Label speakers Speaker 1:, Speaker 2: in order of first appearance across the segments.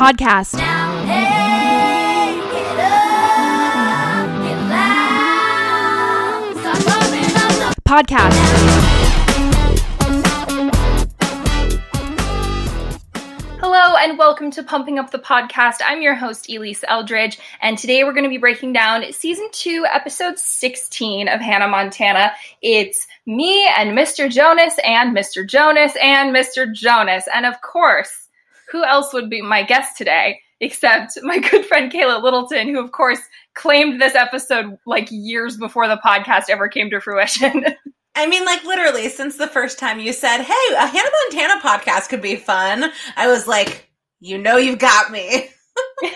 Speaker 1: Podcast.
Speaker 2: Hey, get up, get loud, start bumping up the
Speaker 1: Podcast.
Speaker 3: Hello and welcome to Pumping Up the Podcast. I'm your host, Elise Eldridge, and today we're going to be breaking down season two, episode 16 of Hannah Montana. It's me and Mr. Jonas and Mr. Jonas and Mr. Jonas. And of course, who else would be my guest today except my good friend Kayla Littleton, who of course claimed this episode like years before the podcast ever came to fruition.
Speaker 4: I mean, like literally, since the first time you said, "Hey, a Hannah Montana podcast could be fun," I was like, "You know, you've got me."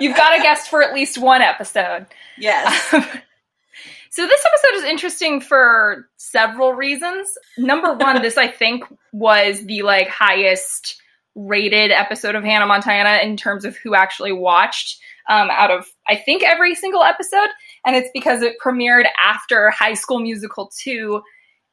Speaker 3: You've got a guest for at least one episode.
Speaker 4: Yes.
Speaker 3: so this episode is interesting for several reasons. Number one, this I think was the like highest rated episode of Hannah Montana in terms of who actually watched um, out of I think every single episode, and it's because it premiered after High School Musical two.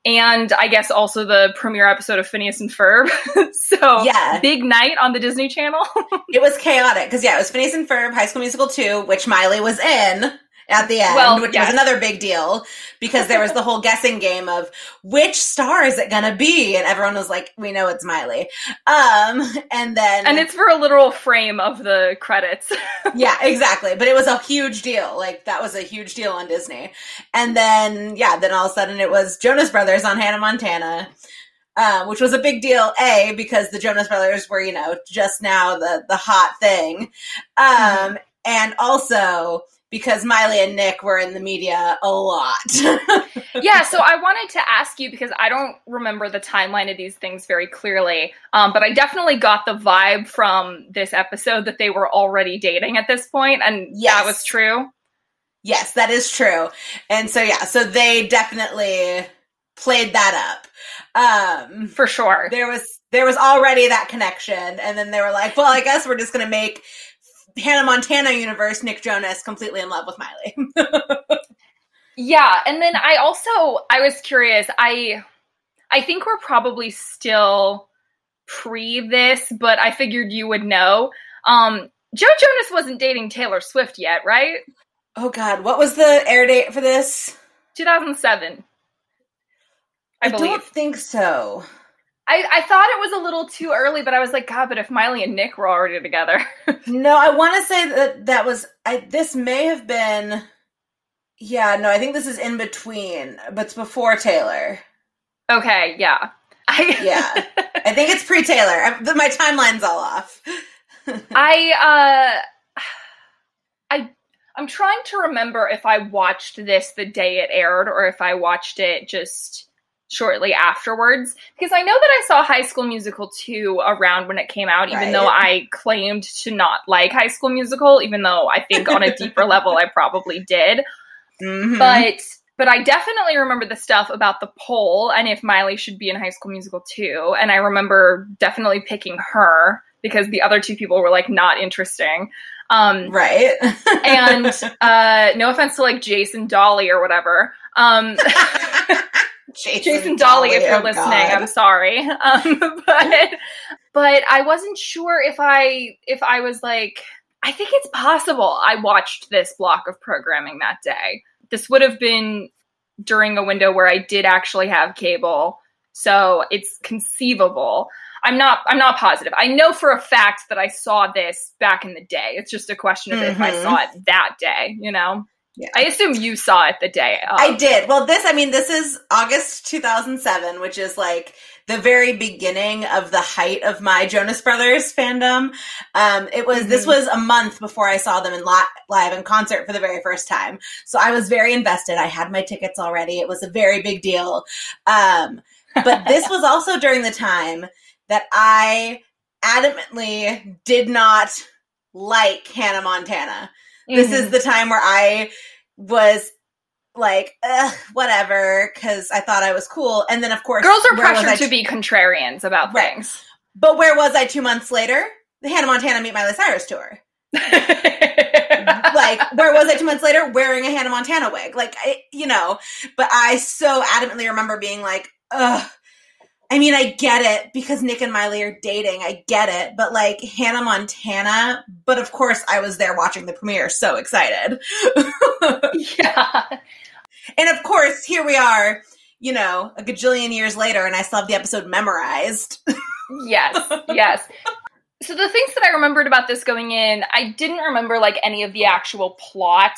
Speaker 3: And I guess also the premiere episode of Phineas and Ferb. so
Speaker 4: Yeah.
Speaker 3: big night on the Disney Channel.
Speaker 4: it was chaotic because yeah, it was Phineas and Ferb, High School Musical two, which Miley was in at the end,
Speaker 3: Well,
Speaker 4: which
Speaker 3: yes.
Speaker 4: was another big deal because there was the whole guessing game of which star is it gonna be, and everyone was like, "We know it's Miley," um, and then
Speaker 3: and it's for a literal frame of the credits.
Speaker 4: yeah, exactly. But it was a huge deal. Like that was a huge deal on Disney. And then yeah, then all of a sudden it was Jonas Brothers on Hannah Montana. Um, which was a big deal, A, because the Jonas Brothers were, you know, just now the the hot thing. Um, and also because Miley and Nick were in the media a lot.
Speaker 3: yeah, so I wanted to ask you because I don't remember the timeline of these things very clearly, um, but I definitely got the vibe from this episode that they were already dating at this point, and
Speaker 4: Yes.
Speaker 3: that was true.
Speaker 4: Yes, that is true. And so yeah, so they definitely played that up. Um
Speaker 3: For sure.
Speaker 4: there was there was already that connection and then they were like well i guess we're just going to make hannah montana universe nick jonas completely in love with miley
Speaker 3: Yeah, and then I also I was curious. I I think we're probably still pre this, but I figured you would know. Um Joe Jonas wasn't dating Taylor Swift yet, right?
Speaker 4: oh god what was the air date for this
Speaker 3: 2007. I, believe.
Speaker 4: don't think so
Speaker 3: I, I thought it was a little too early, but I was like, God, but if Miley and Nick were already together.
Speaker 4: no i want to say that that was i this may have been yeah no i think this is in between but it's before taylor
Speaker 3: okay, yeah. I,
Speaker 4: yeah i think it's pre-taylor my timeline's all off
Speaker 3: I uh I I'm trying to remember if I watched this the day it aired or if I watched it just shortly afterwards because I know that I saw High School Musical 2 around when it came out even
Speaker 4: Right.
Speaker 3: though I claimed to not like High School Musical even though I think on a deeper level I probably did
Speaker 4: Mhm.
Speaker 3: but but I definitely remember the stuff about the poll and if Miley should be in High School Musical 2 And I remember definitely picking her because the other two people were like not interesting. Um,
Speaker 4: right
Speaker 3: and uh, no offense to like Jason Dolley or whatever. Um, Jason Dolley, if you're
Speaker 4: oh
Speaker 3: listening,
Speaker 4: God.
Speaker 3: I'm sorry. Um, but but I wasn't sure if I if I was like I think it's possible I watched this block of programming that day. This would have been during a window where I did actually have cable, so it's conceivable. I'm not I'm not positive. I know for a fact that I saw this back in the day. It's just a question of if I saw it that day, you know.
Speaker 4: Yeah.
Speaker 3: I assume you saw it the day. Of.
Speaker 4: I did. Well, this, I mean, this is August 2007, which is like the very beginning of the height of my Jonas Brothers fandom. Um, it was, this
Speaker 3: Mhm.
Speaker 4: was a month before I saw them in li- live in concert for the very first time. So I was very invested. I had my tickets already. It was a very big deal. Um, but this was also during the time that I adamantly did not like Hannah Montana. This is mm-hmm. the time where I was like, whatever, because I thought I was cool. And then, of course,
Speaker 3: Girls are pressured
Speaker 4: I
Speaker 3: to
Speaker 4: t-
Speaker 3: be contrarians about
Speaker 4: Right.
Speaker 3: things.
Speaker 4: But where was I two months later? The Hannah Montana Meet Miley Cyrus tour. like where was I two months later wearing a Hannah Montana wig? Like I, you know, but I so adamantly remember being like, ugh, I mean, I get it because Nick and Miley are dating. I get it. But like Hannah Montana, but of course I was there watching the premiere, so excited.
Speaker 3: yeah.
Speaker 4: and of course, here we are, you know, a gajillion years later, and I still have the episode memorized.
Speaker 3: Yes, yes. So the things that I remembered about this going in, I didn't remember like any of the actual plot.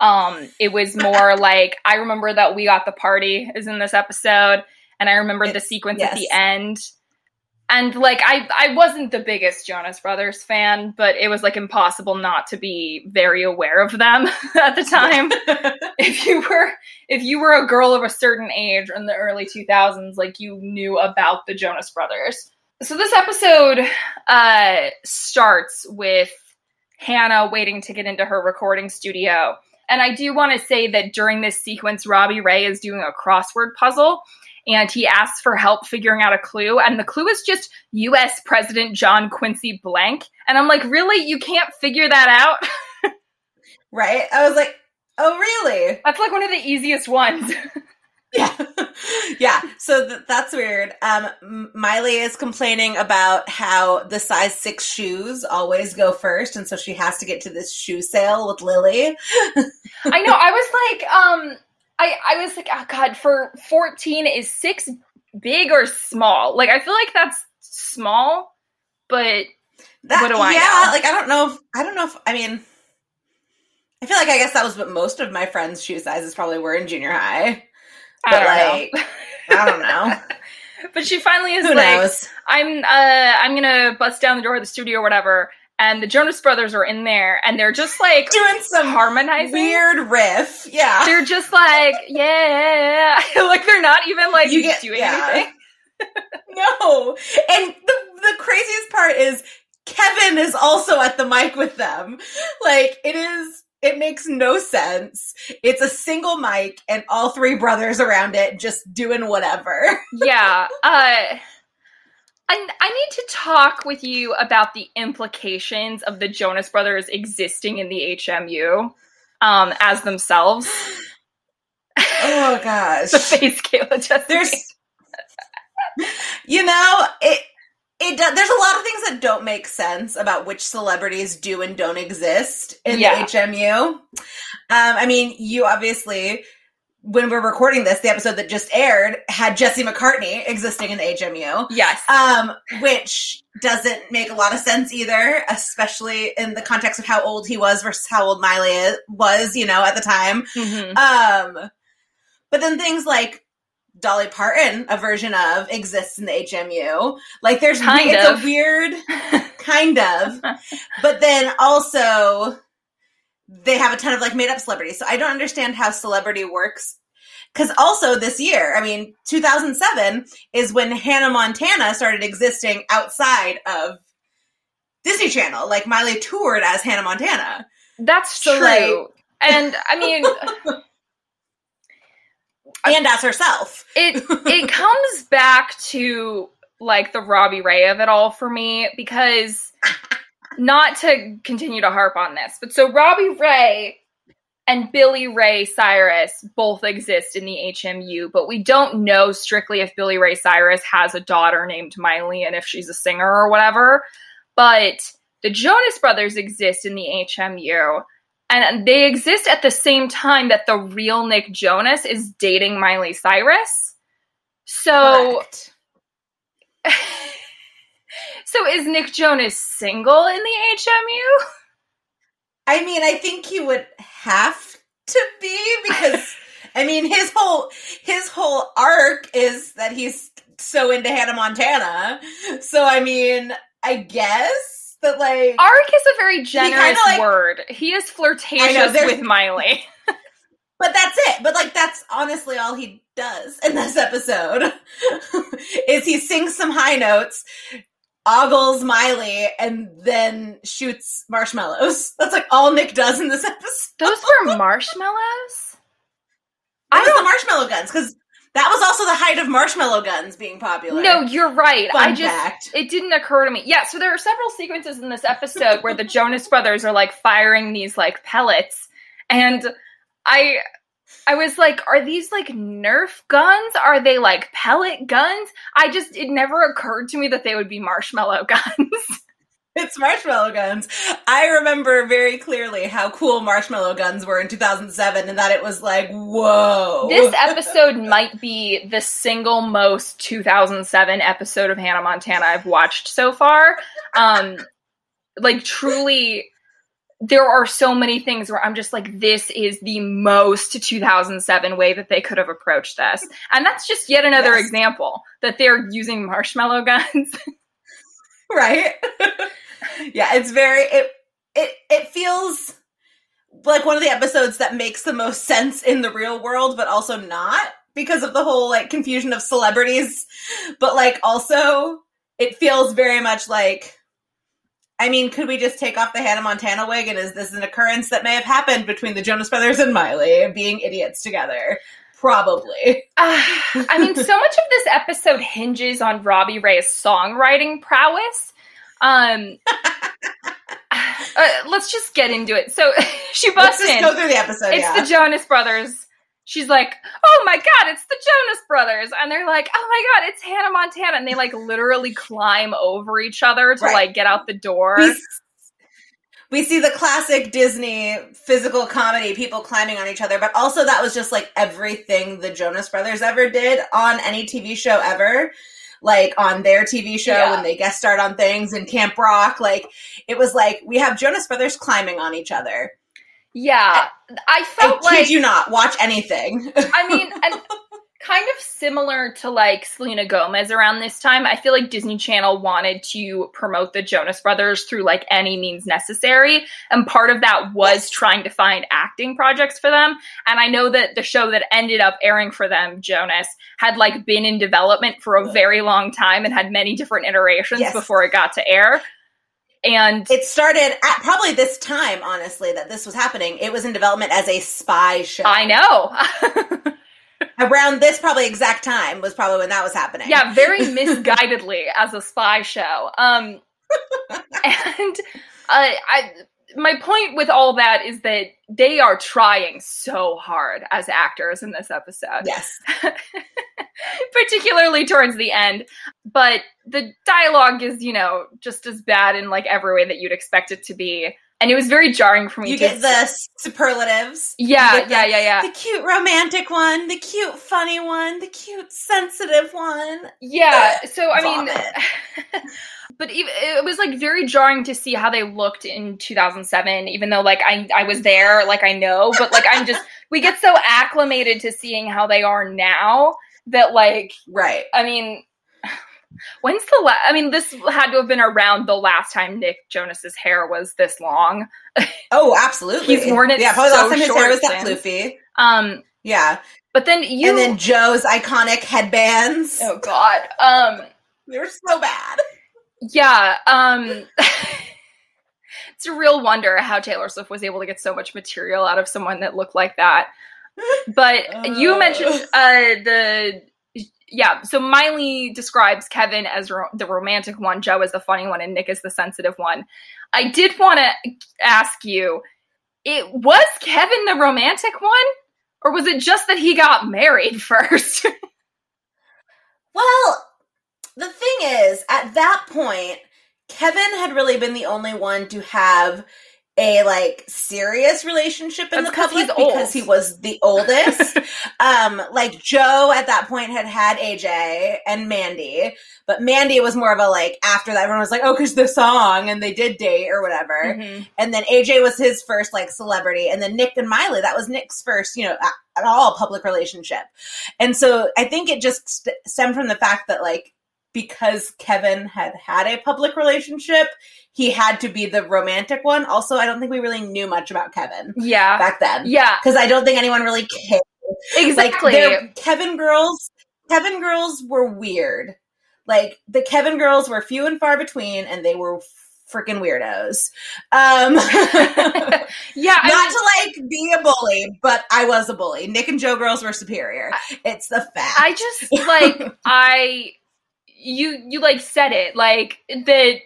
Speaker 3: Um, it was more like I remember that we got the party is in this episode, and I remembered the sequence at the end. And like I I wasn't the biggest Jonas Brothers fan, but it was like impossible not to be very aware of them at the time. if you were if you were a girl of a certain age in the early 2000s like you knew about the Jonas Brothers. So this episode uh starts with Hannah waiting to get into her recording studio. And I do want to say that during this sequence Robbie Ray is doing a crossword puzzle and he asks for help figuring out a clue and the clue is just US President John Quincy blank and I'm like really you can't figure that out?
Speaker 4: right? I was like, oh, really?
Speaker 3: That's like one of the easiest ones.
Speaker 4: Yeah. yeah. So th- that's weird. Um, Miley is complaining about how the size six shoes always go first. And so she has to get to this shoe sale with Lily.
Speaker 3: I know. I was like, um, I I was like, oh god, for fourteen is six big or small? Like I feel like that's small, but
Speaker 4: That,
Speaker 3: What do I
Speaker 4: yeah,
Speaker 3: know?
Speaker 4: like I don't know if I don't know if I mean I feel like I guess that was what most of my friends' shoe sizes probably were in junior high.
Speaker 3: I
Speaker 4: But
Speaker 3: don't
Speaker 4: like
Speaker 3: know.
Speaker 4: I don't know.
Speaker 3: but she finally is
Speaker 4: Who
Speaker 3: like,
Speaker 4: knows?
Speaker 3: I'm uh I'm gonna bust down the door of the studio or whatever. And the Jonas Brothers are in there, and they're just like
Speaker 4: Doing some
Speaker 3: harmonizing.
Speaker 4: weird riff. Yeah.
Speaker 3: They're just like, yeah, like they're not even like
Speaker 4: You get-
Speaker 3: doing
Speaker 4: yeah.
Speaker 3: anything.
Speaker 4: No. And the the craziest part is Kevin is also at the mic with them. Like it is it makes no sense. It's a single mic and all three brothers around it just doing whatever.
Speaker 3: yeah. Uh, I, I need to talk with you about the implications of the Jonas Brothers existing in the HMU um, as themselves.
Speaker 4: Oh gosh.
Speaker 3: the face Kayla just
Speaker 4: There's
Speaker 3: made.
Speaker 4: you know, it it does, there's a lot of things that don't make sense about which celebrities do and don't exist in
Speaker 3: Yeah.
Speaker 4: the HMU. Um, I mean, you obviously, when we're recording this, the episode that just aired had Jesse McCartney existing in the HMU,
Speaker 3: Yes.
Speaker 4: um, which doesn't make a lot of sense either, especially in the context of how old he was versus how old Miley was, you know, at the time.
Speaker 3: Mhm.
Speaker 4: Um, but then things like Dolly Parton, a version of, exists in the HMU. Like there's
Speaker 3: Kind
Speaker 4: it's
Speaker 3: of.
Speaker 4: a weird kind of, but then also they have a ton of like made up celebrities. So I don't understand how celebrity works. Because also this year, I mean, 2007 is when Hannah Montana started existing outside of Disney Channel. Like Miley toured as Hannah Montana.
Speaker 3: That's
Speaker 4: So,
Speaker 3: true.
Speaker 4: like-
Speaker 3: and I mean,
Speaker 4: And as herself.
Speaker 3: it it comes back to like the Robbie Ray of it all for me because not to continue to harp on this, but so Robbie Ray and Billy Ray Cyrus both exist in the HMU, but we don't know strictly if Billy Ray Cyrus has a daughter named Miley and if she's a singer or whatever. But the Jonas Brothers exist in the HMU, and they exist at the same time that the real Nick Jonas is dating Miley Cyrus. So. so is Nick Jonas single in the HMU?
Speaker 4: I mean, I think he would have to be because I mean his whole his whole arc is that he's so into Hannah Montana. So I mean, I guess that like
Speaker 3: Arc is a very generous
Speaker 4: like-
Speaker 3: word. He is flirtatious
Speaker 4: know,
Speaker 3: with Miley.
Speaker 4: but that's it. But like that's honestly all he does in this episode. is he sings some high notes, ogles Miley, and then shoots marshmallows. That's like all Nick does in this episode.
Speaker 3: Those were marshmallows?
Speaker 4: I was the
Speaker 3: don't
Speaker 4: marshmallow guns because that was also the height of marshmallow guns being popular.
Speaker 3: No, you're right.
Speaker 4: Fun
Speaker 3: I just
Speaker 4: fact.
Speaker 3: it didn't occur to me. Yeah, so there are several sequences in this episode where the Jonas brothers are like firing these like pellets and I I was like, are these like Nerf guns? Are they like pellet guns? I just, it never occurred to me that they would be marshmallow guns.
Speaker 4: It's marshmallow guns. I remember very clearly how cool marshmallow guns were in 2007 and that it was like, whoa.
Speaker 3: this episode might be the single most 2007 episode of Hannah Montana I've watched so far. Um, like, truly, there are so many things where I'm just like, this is the most 2007 way that they could have approached this. And that's just yet another
Speaker 4: Yes.
Speaker 3: example that they're using marshmallow guns.
Speaker 4: right? yeah, it's very it it it feels like one of the episodes that makes the most sense in the real world but also not because of the whole like confusion of celebrities but like also it feels very much like I mean, could we just take off the Hannah Montana wig and is this an occurrence that may have happened between the Jonas Brothers and Miley being idiots together? Probably.
Speaker 3: Uh, I mean, so much of this episode hinges on Robbie Ray's songwriting prowess. Um, uh, let's just get into it. So she
Speaker 4: Let's
Speaker 3: busts
Speaker 4: just
Speaker 3: in.
Speaker 4: go through the episode.
Speaker 3: it's
Speaker 4: yeah.
Speaker 3: the Jonas Brothers. She's like, "Oh my god, it's the Jonas Brothers!" And they're like, "Oh my god, it's Hannah Montana!" And they like literally climb over each other to
Speaker 4: Right.
Speaker 3: like get out the door.
Speaker 4: we, we see the classic Disney physical comedy, people climbing on each other, but also that was just like everything the Jonas Brothers ever did on any TV show ever. Like on their TV show
Speaker 3: Yeah.
Speaker 4: when they guest starred on things in Camp Rock. Like it was like we have Jonas Brothers climbing on each other.
Speaker 3: Yeah, I
Speaker 4: I
Speaker 3: felt
Speaker 4: kid
Speaker 3: like
Speaker 4: you not, watch anything.
Speaker 3: I mean, and kind of similar to like Selena Gomez around this time, I feel like Disney Channel wanted to promote the Jonas Brothers through like any means necessary. And part of that was trying to find acting projects for them. And I know that the show that ended up airing for them, Jonas, had like been in development for a very long time and had many different iterations
Speaker 4: Yes.
Speaker 3: before it got to air. And
Speaker 4: it started at probably this time, honestly, that this was happening. It was in development as a spy show.
Speaker 3: I know.
Speaker 4: Around this probably exact time was probably when that was happening.
Speaker 3: yeah very misguidedly as a spy show um and uh, i my point with all that is that they are trying so hard as actors in this episode.
Speaker 4: Yes.
Speaker 3: particularly towards the end. But the dialogue is you know just as bad in like every way that you'd expect it to be and it was very jarring for me
Speaker 4: You
Speaker 3: to
Speaker 4: get the superlatives.
Speaker 3: yeah
Speaker 4: You the-
Speaker 3: yeah yeah yeah
Speaker 4: The cute romantic one, the cute funny one, the cute sensitive one.
Speaker 3: Yeah, so I mean, but it was like very jarring to see how they looked in 2007. Even though like I I was there, like I know, but like I'm just we get so acclimated to seeing how they are now that like
Speaker 4: Right.
Speaker 3: I mean. When's the last? I mean, this had to have been around the last time Nick Jonas's hair was this long.
Speaker 4: Oh, absolutely.
Speaker 3: He's worn it
Speaker 4: Yeah, probably
Speaker 3: so
Speaker 4: last time his hair was that floofy.
Speaker 3: Um,
Speaker 4: Yeah.
Speaker 3: but then you.
Speaker 4: and then Joe's iconic headbands.
Speaker 3: oh God. Um,
Speaker 4: They were so bad.
Speaker 3: Yeah, um it's a real wonder how Taylor Swift was able to get so much material out of someone that looked like that. But you
Speaker 4: Uh.
Speaker 3: mentioned uh the yeah, so Miley describes Kevin as ro- the romantic one, Joe as the funny one, and Nick as the sensitive one. I did want to ask you, it was Kevin the romantic one, or was it just that he got married first?
Speaker 4: Well, the thing is, at that point, Kevin had really been the only one to have a like serious relationship in
Speaker 3: That's
Speaker 4: the public because he was the oldest. um, like Joe at that point had had AJ and Mandy, but Mandy was more of a like after that everyone was like, oh, because the song and they did date or whatever.
Speaker 3: Mhm.
Speaker 4: And then AJ was his first like celebrity, and then Nick and Miley that was Nick's first, you know, at all public relationship. And so I think it just st- stemmed from the fact that like because Kevin had had a public relationship, he had to be the romantic one. Also, I don't think we really knew much about Kevin
Speaker 3: Yeah.
Speaker 4: back then
Speaker 3: Yeah,
Speaker 4: because I don't think anyone really cared.
Speaker 3: exactly.
Speaker 4: Like Kevin girls, Kevin girls were weird. Like the Kevin girls were few and far between, and they were freaking weirdos. Um,
Speaker 3: yeah, I
Speaker 4: not
Speaker 3: mean-
Speaker 4: to like be a bully, but I was a bully. Nick and Joe girls were superior. It's the fact.
Speaker 3: I just like I you you like said it like that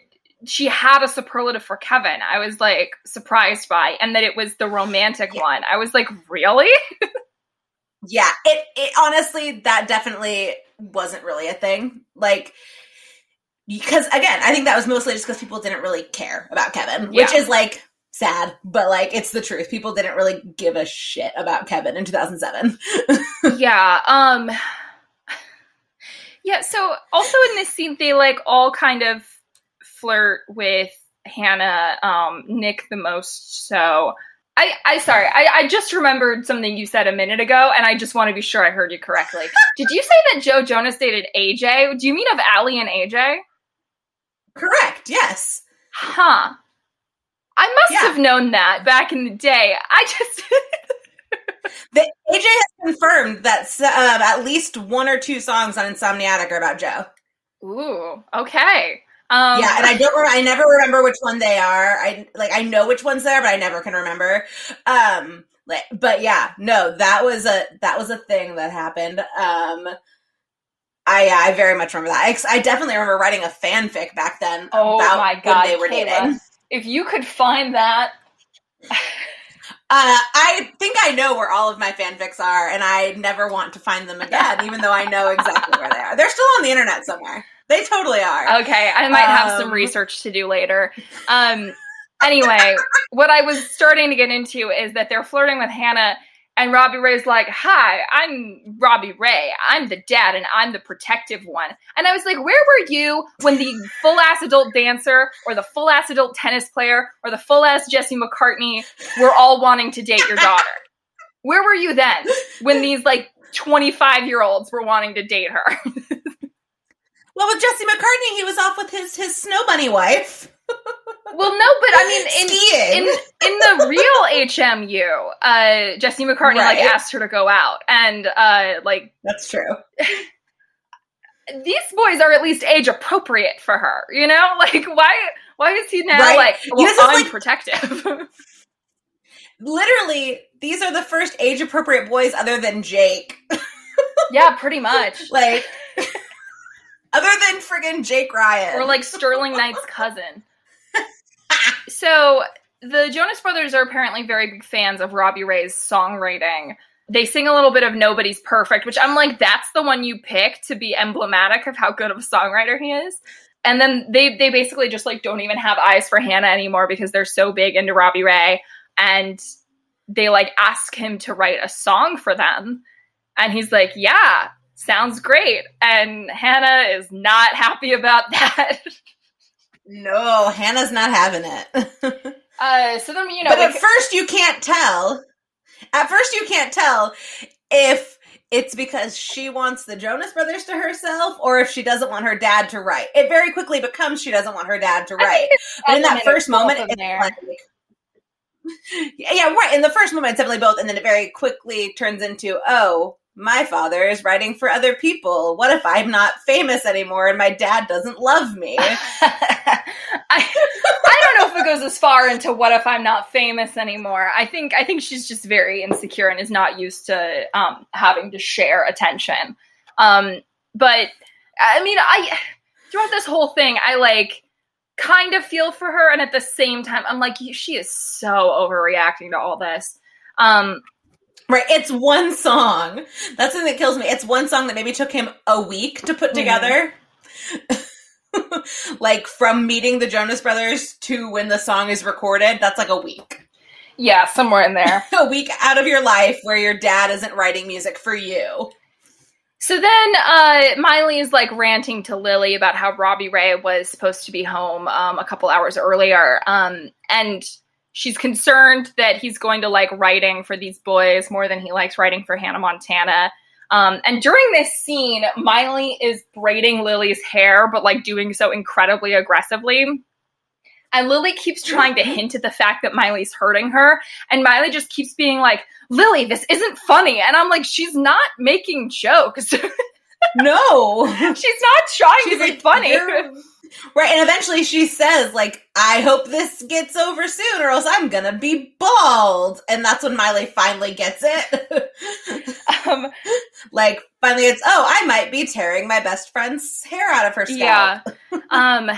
Speaker 3: she had a superlative for Kevin. I was like surprised by and that it was the romantic
Speaker 4: Yeah.
Speaker 3: one. I was like, "Really?"
Speaker 4: Yeah, it, it honestly that definitely wasn't really a thing. Like because again, I think that was mostly just because people didn't really care about Kevin, which is like sad, but like it's the truth. People didn't really give a shit about Kevin in 2007.
Speaker 3: yeah. Um Yeah, so also in this scene they like all kind of flirt with Hannah, um, Nick the most so I, I sorry, I, I just remembered something you said a minute ago, and I just want to be sure I heard you correctly. Did you say that Joe Jonas dated AJ? Do you mean of Aly and AJ?
Speaker 4: Correct. Yes.
Speaker 3: Huh. I must
Speaker 4: Yeah.
Speaker 3: have known that back in the day. I just
Speaker 4: The, AJ has confirmed that um, at least one or two songs on Insomniatic are about Joe.
Speaker 3: Ooh, okay. Um
Speaker 4: yeah, and I don't. Re- I never remember which one they are. I like. I know which ones they are, but I never can remember. Um, like, but yeah, no, that was a that was a thing that happened. Um, I I very much remember that. I, I definitely remember writing a fanfic back then
Speaker 3: Oh
Speaker 4: about
Speaker 3: my god,
Speaker 4: when they were
Speaker 3: Kayla.
Speaker 4: dating.
Speaker 3: If you could find that,
Speaker 4: Uh, I think I know where all of my fanfics are, and I never want to find them again, even though I know exactly where they are. They're still on the internet somewhere. They totally are.
Speaker 3: okay, I might have some
Speaker 4: Um.
Speaker 3: research to do later. Um anyway, what I was starting to get into is that they're flirting with Hannah and Robbie Ray's like, "Hi, I'm Robbie Ray. I'm the dad and I'm the protective one." And I was like, "Where were you when the full-ass adult dancer or the full-ass adult tennis player or the full-ass Jesse McCartney were all wanting to date your daughter? Where were you then when these like 25-year-olds were wanting to date her?"
Speaker 4: Well, with Jesse McCartney, he was off with his his snow bunny wife
Speaker 3: Well, no, but I mean, in in in the real HMU, uh, Jesse McCartney like asked her to go out, and uh, like
Speaker 4: That's true.
Speaker 3: these boys are at least age appropriate for her. You know, like why why is he now
Speaker 4: Right.
Speaker 3: like? Well, I'm
Speaker 4: like-
Speaker 3: protective.
Speaker 4: Literally, these are the first age appropriate boys other than Jake.
Speaker 3: yeah, pretty much.
Speaker 4: Like, other than friggin' Jake Ryan.
Speaker 3: or like Sterling Knight's cousin. So the Jonas Brothers are apparently very big fans of Robbie Ray's songwriting. They sing a little bit of Nobody's Perfect, which I'm like, that's the one you pick to be emblematic of how good of a songwriter he is. And then they they basically just like don't even have eyes for Hannah anymore because they're so big into Robbie Ray. And they like ask him to write a song for them. And he's like, Yeah, sounds great. And Hannah is not happy about that.
Speaker 4: No, Hannah's not having it.
Speaker 3: Uh, so then you know,
Speaker 4: but
Speaker 3: like,
Speaker 4: at first, you can't tell. At first, you can't tell if it's because she wants the Jonas Brothers to herself or if she doesn't want her dad to write. It very quickly becomes she doesn't want her dad to write. But in that first moment, it's
Speaker 3: there.
Speaker 4: like, yeah, right. In the first moment, it's definitely both, and then it very quickly turns into, oh, my father is writing for other people. What if I'm not famous anymore and my dad doesn't love me?
Speaker 3: I, I don't know if it goes as far into what if I'm not famous anymore. I think I think she's just very insecure and is not used to um, having to share attention. Um, but I mean, I throughout this whole thing, I like kind of feel for her, and at the same time, I'm like, she is so overreacting to all this. Um,
Speaker 4: Right, it's one song. That's the thing that kills me. It's one song that maybe took him a week to put
Speaker 3: Mhm.
Speaker 4: together. like from meeting the Jonas Brothers to when the song is recorded, that's like a week.
Speaker 3: yeah, somewhere in there.
Speaker 4: A week out of your life where your dad isn't writing music for you.
Speaker 3: So then uh, Miley is like ranting to Lily about how Robbie Ray was supposed to be home um, a couple hours earlier. Um, and she's concerned that he's going to like writing for these boys more than he likes writing for Hannah Montana. Um, and during this scene, Miley is braiding Lily's hair, but like doing so incredibly aggressively. And Lily keeps trying to hint at the fact that Miley's hurting her. And Miley just keeps being like, Lily, this isn't funny. And I'm like, she's not making jokes.
Speaker 4: No.
Speaker 3: she's not trying
Speaker 4: She's
Speaker 3: to be
Speaker 4: like,
Speaker 3: funny.
Speaker 4: Right, and eventually she says, like, I hope this gets over soon, or else I'm gonna be bald. And that's when Miley finally gets it.
Speaker 3: Um,
Speaker 4: like, finally it's, oh, I might be tearing my best friend's hair out of her scalp.
Speaker 3: yeah. Um,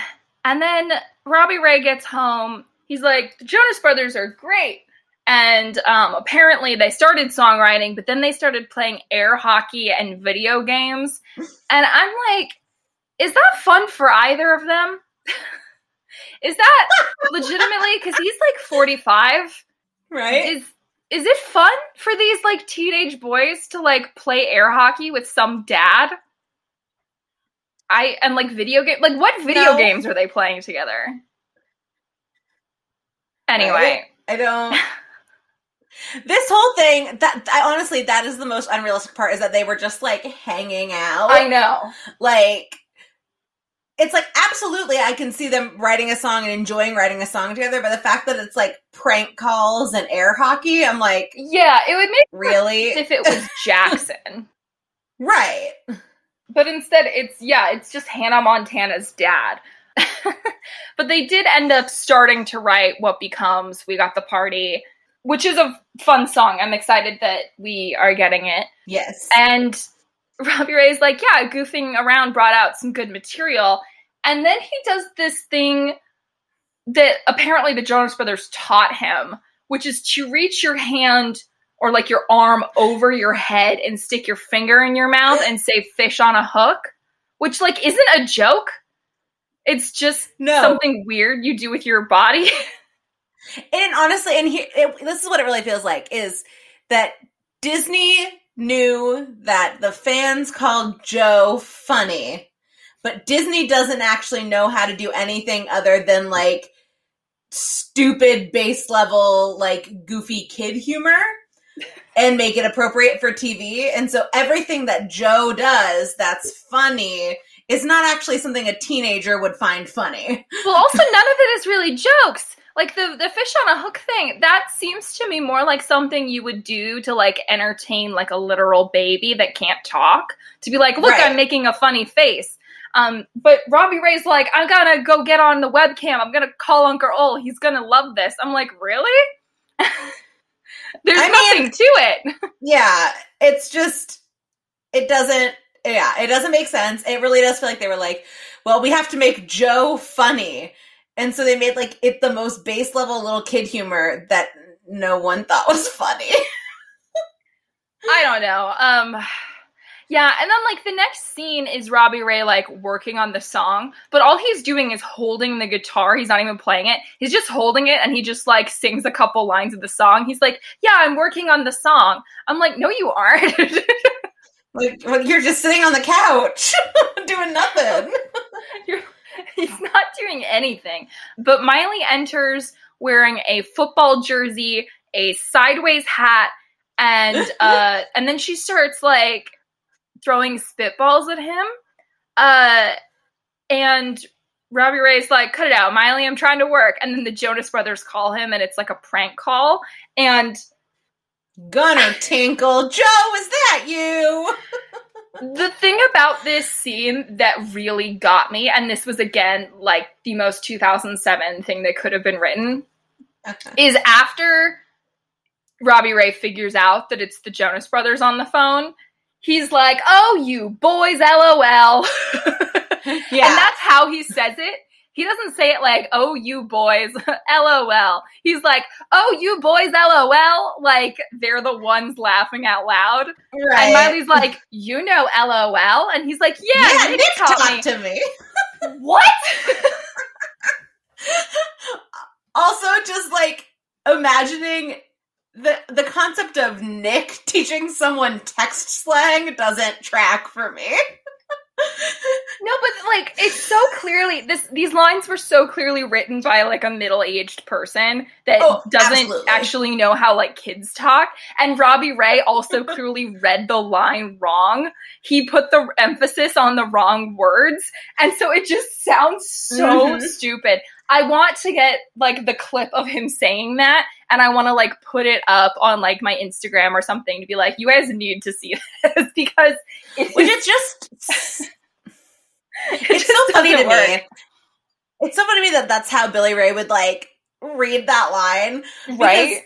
Speaker 3: and then Robbie Ray gets home. He's like, the Jonas Brothers are great. And um, apparently they started songwriting, but then they started playing air hockey and video games. And I'm like, is that fun for either of them? is that legitimately? Because he's like 45.
Speaker 4: Right?
Speaker 3: Is is it fun for these like teenage boys to like play air hockey with some dad? I and like video game like what video
Speaker 4: No.
Speaker 3: games are they playing together? Anyway,
Speaker 4: I don't. This whole thing, that I honestly, that is the most unrealistic part. Is that they were just like hanging out.
Speaker 3: I know.
Speaker 4: like it's like absolutely I can see them writing a song and enjoying writing a song together, but the fact that it's like prank calls and air hockey, I'm like,
Speaker 3: Yeah, it would make
Speaker 4: really?
Speaker 3: if it was Jackson.
Speaker 4: right.
Speaker 3: But instead, it's yeah, it's just Hannah Montana's dad. but they did end up starting to write what becomes "We Got the Party," which is a fun song. I'm excited that we are getting it.
Speaker 4: Yes.
Speaker 3: And Robbie Ray's like, yeah, goofing around brought out some good material. And then he does this thing that apparently the Jonas Brothers taught him, which is to reach your hand or like your arm over your head and stick your finger in your mouth and say fish on a hook, which like isn't a joke. It's just
Speaker 4: No.
Speaker 3: something weird you do with your body.
Speaker 4: And honestly, and here, it, this is what it really feels like is that Disney knew that the fans called Joe funny, but Disney doesn't actually know how to do anything other than like stupid base level, like goofy kid humor and make it appropriate for TV. And so everything that Joe does that's funny is not actually something a teenager would find funny.
Speaker 3: well, also none of it is really jokes. Like the the fish on a hook thing, that seems to me more like something you would do to like entertain like a literal baby that can't talk. To be like, look,
Speaker 4: Right.
Speaker 3: I'm making a funny face. Um, but Robbie Ray's like, I'm gonna go get on the webcam. I'm gonna call Uncle Earl. He's gonna love this. I'm like, really? There's
Speaker 4: I
Speaker 3: nothing
Speaker 4: mean-
Speaker 3: to it.
Speaker 4: yeah, it's just it doesn't yeah, it doesn't make sense. It really does feel like they were like, well, we have to make Joe funny. And so they made like it the most base level little kid humor that no one thought was funny.
Speaker 3: I don't know. Um yeah, and then like the next scene is Robbie Ray like working on the song, but all he's doing is holding the guitar. He's not even playing it. He's just holding it and he just like sings a couple lines of the song. He's like, "Yeah, I'm working on the song." I'm like, "No you aren't."
Speaker 4: like well, you're just sitting on the couch doing nothing.
Speaker 3: he's not doing anything. But Miley enters wearing a football jersey, a sideways hat, and uh and then she starts like throwing spitballs at him. Uh and Robbie Ray's like, cut it out, Miley, I'm trying to work. And then the Jonas Brothers call him and it's like a prank call. And
Speaker 4: Gunner Tinkle, Joe, is that you?
Speaker 3: the thing about this scene that really got me, and this was again like the most 2007 thing that could have been written, is after Robbie Ray figures out that it's the Jonas Brothers on the phone, he's like, "Oh, you boys, lol."
Speaker 4: Yeah.
Speaker 3: And that's how he says it. He doesn't say it like, "Oh, you boys, lol." He's like, "Oh, you boys, lol." Like they're the ones laughing out loud.
Speaker 4: right.
Speaker 3: And Miley's like, "You know, lol." And he's like, "Yeah,
Speaker 4: yeah,
Speaker 3: Nick,
Speaker 4: Nick talked
Speaker 3: me."
Speaker 4: to me.
Speaker 3: What?
Speaker 4: also just like imagining the the concept of Nick teaching someone text slang doesn't track for me.
Speaker 3: No, but like it's so clearly this these lines were so clearly written by like a middle-aged person that
Speaker 4: Oh,
Speaker 3: doesn't
Speaker 4: absolutely.
Speaker 3: actually know how like kids talk. And Robbie Ray also clearly read the line wrong. He put the emphasis on the wrong words, and so it just sounds so
Speaker 4: Mhm.
Speaker 3: stupid. I want to get like the clip of him saying that and I want to like put it up on like my Instagram or something to be like you guys need to see this because it
Speaker 4: Which
Speaker 3: is
Speaker 4: just
Speaker 3: it
Speaker 4: it's so funny to
Speaker 3: work.
Speaker 4: me. It's so funny to me that that's how Billy Ray would like read that line.
Speaker 3: right?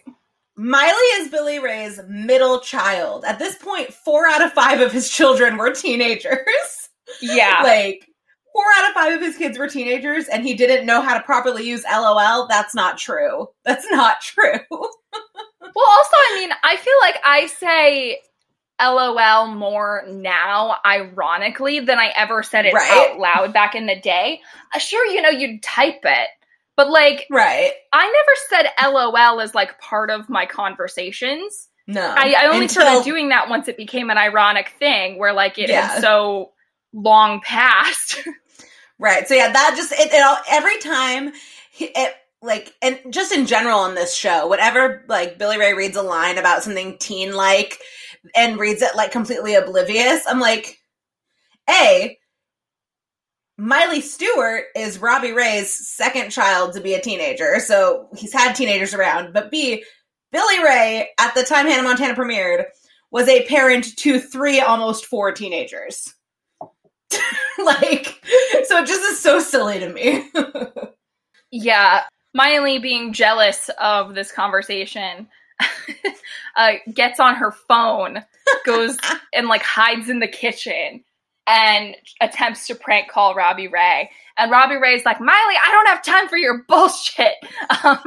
Speaker 4: Miley is Billy Ray's middle child. At this point, four out of five of his children were teenagers.
Speaker 3: Yeah.
Speaker 4: like four out of five of his kids were teenagers and he didn't know how to properly use lol that's not true that's not true
Speaker 3: Well, also, I mean, I feel like I say LOL more now, ironically, than I ever said it
Speaker 4: Right.
Speaker 3: out loud back in the day. Uh, sure, you know, you'd type it, but like,
Speaker 4: right.
Speaker 3: I never said LOL as like part of my conversations.
Speaker 4: No.
Speaker 3: I, I only
Speaker 4: Until-
Speaker 3: started doing that once it became an ironic thing where like it
Speaker 4: Yeah.
Speaker 3: had so long past.
Speaker 4: Right. So yeah, that just it, it all every time it like and just in general in this show, whenever like Billy Ray reads a line about something teen like and reads it like completely oblivious, I'm like, A, Miley Stewart is Robbie Ray's second child to be a teenager, so he's had teenagers around. But B, Billy Ray, at the time Hannah Montana premiered, was a parent to three, almost four teenagers. like, so it just is so silly to me.
Speaker 3: yeah, Miley being jealous of this conversation uh, gets on her phone, goes and like hides in the kitchen and attempts to prank call Robbie Ray. And Robbie Ray's like, Miley, I don't have time for your bullshit. Um,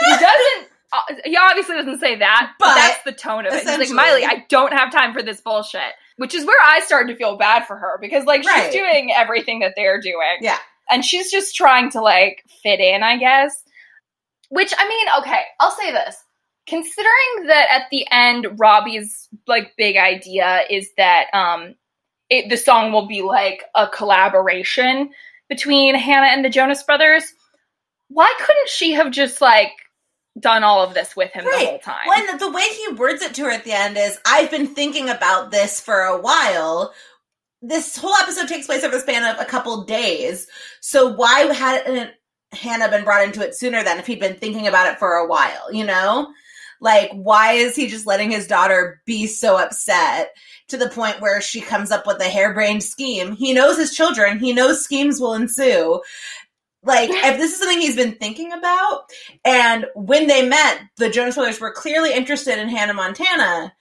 Speaker 3: he doesn't. uh, He obviously doesn't say that, but,
Speaker 4: But,
Speaker 3: that's the tone of it. He's like, Miley, I don't have time for this bullshit. Which is where I started to feel bad for her because, like,
Speaker 4: Right.
Speaker 3: she's doing everything that they're doing
Speaker 4: yeah.
Speaker 3: and she's just trying to like fit in, I guess. Which I mean, okay, I'll say this. Considering that at the end Robbie's like big idea is that um it, the song will be like a collaboration between Hannah and the Jonas Brothers, why couldn't she have just like done all of this with him the whole time?
Speaker 4: When the way he words it to her at the end is, I've been thinking about this for a while. This whole episode takes place over the span of a couple days. So why hadn't Hannah been brought into it sooner then if he'd been thinking about it for a while, you know? Like, why is he just letting his daughter be so upset to the point where she comes up with a harebrained scheme? He knows his children, he knows schemes will ensue. Like, if this is something he's been thinking about, and when they met, the Jonas Brothers were clearly interested in Hannah Montana.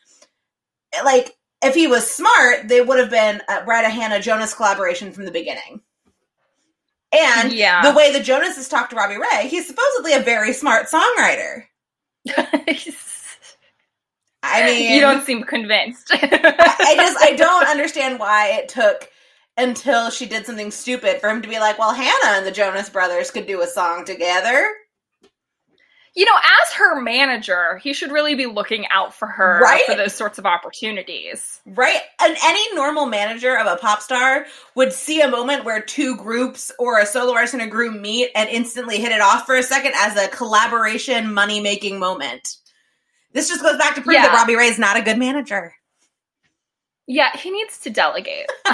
Speaker 4: Like, if he was smart, they would have been a Brad and Hannah Jonas collaboration from the beginning. And
Speaker 3: Yeah.
Speaker 4: the way the Jonas has talked to Robbie Ray, he's supposedly a very smart songwriter. I mean,
Speaker 3: you don't seem convinced.
Speaker 4: I just I don't understand why it took until she did something stupid for him to be like, well, Hannah and the Jonas Brothers could do a song together.
Speaker 3: you know, as her manager, he should really be looking out for her
Speaker 4: Right?
Speaker 3: for those sorts of opportunities.
Speaker 4: Right? And any normal manager of a pop star would see a moment where two groups or a solo artist and a group meet and instantly hit it off for a second as a collaboration money making moment. This just goes back to prove
Speaker 3: Yeah.
Speaker 4: that Robbie Ray is not a good manager.
Speaker 3: Yeah, he needs to delegate.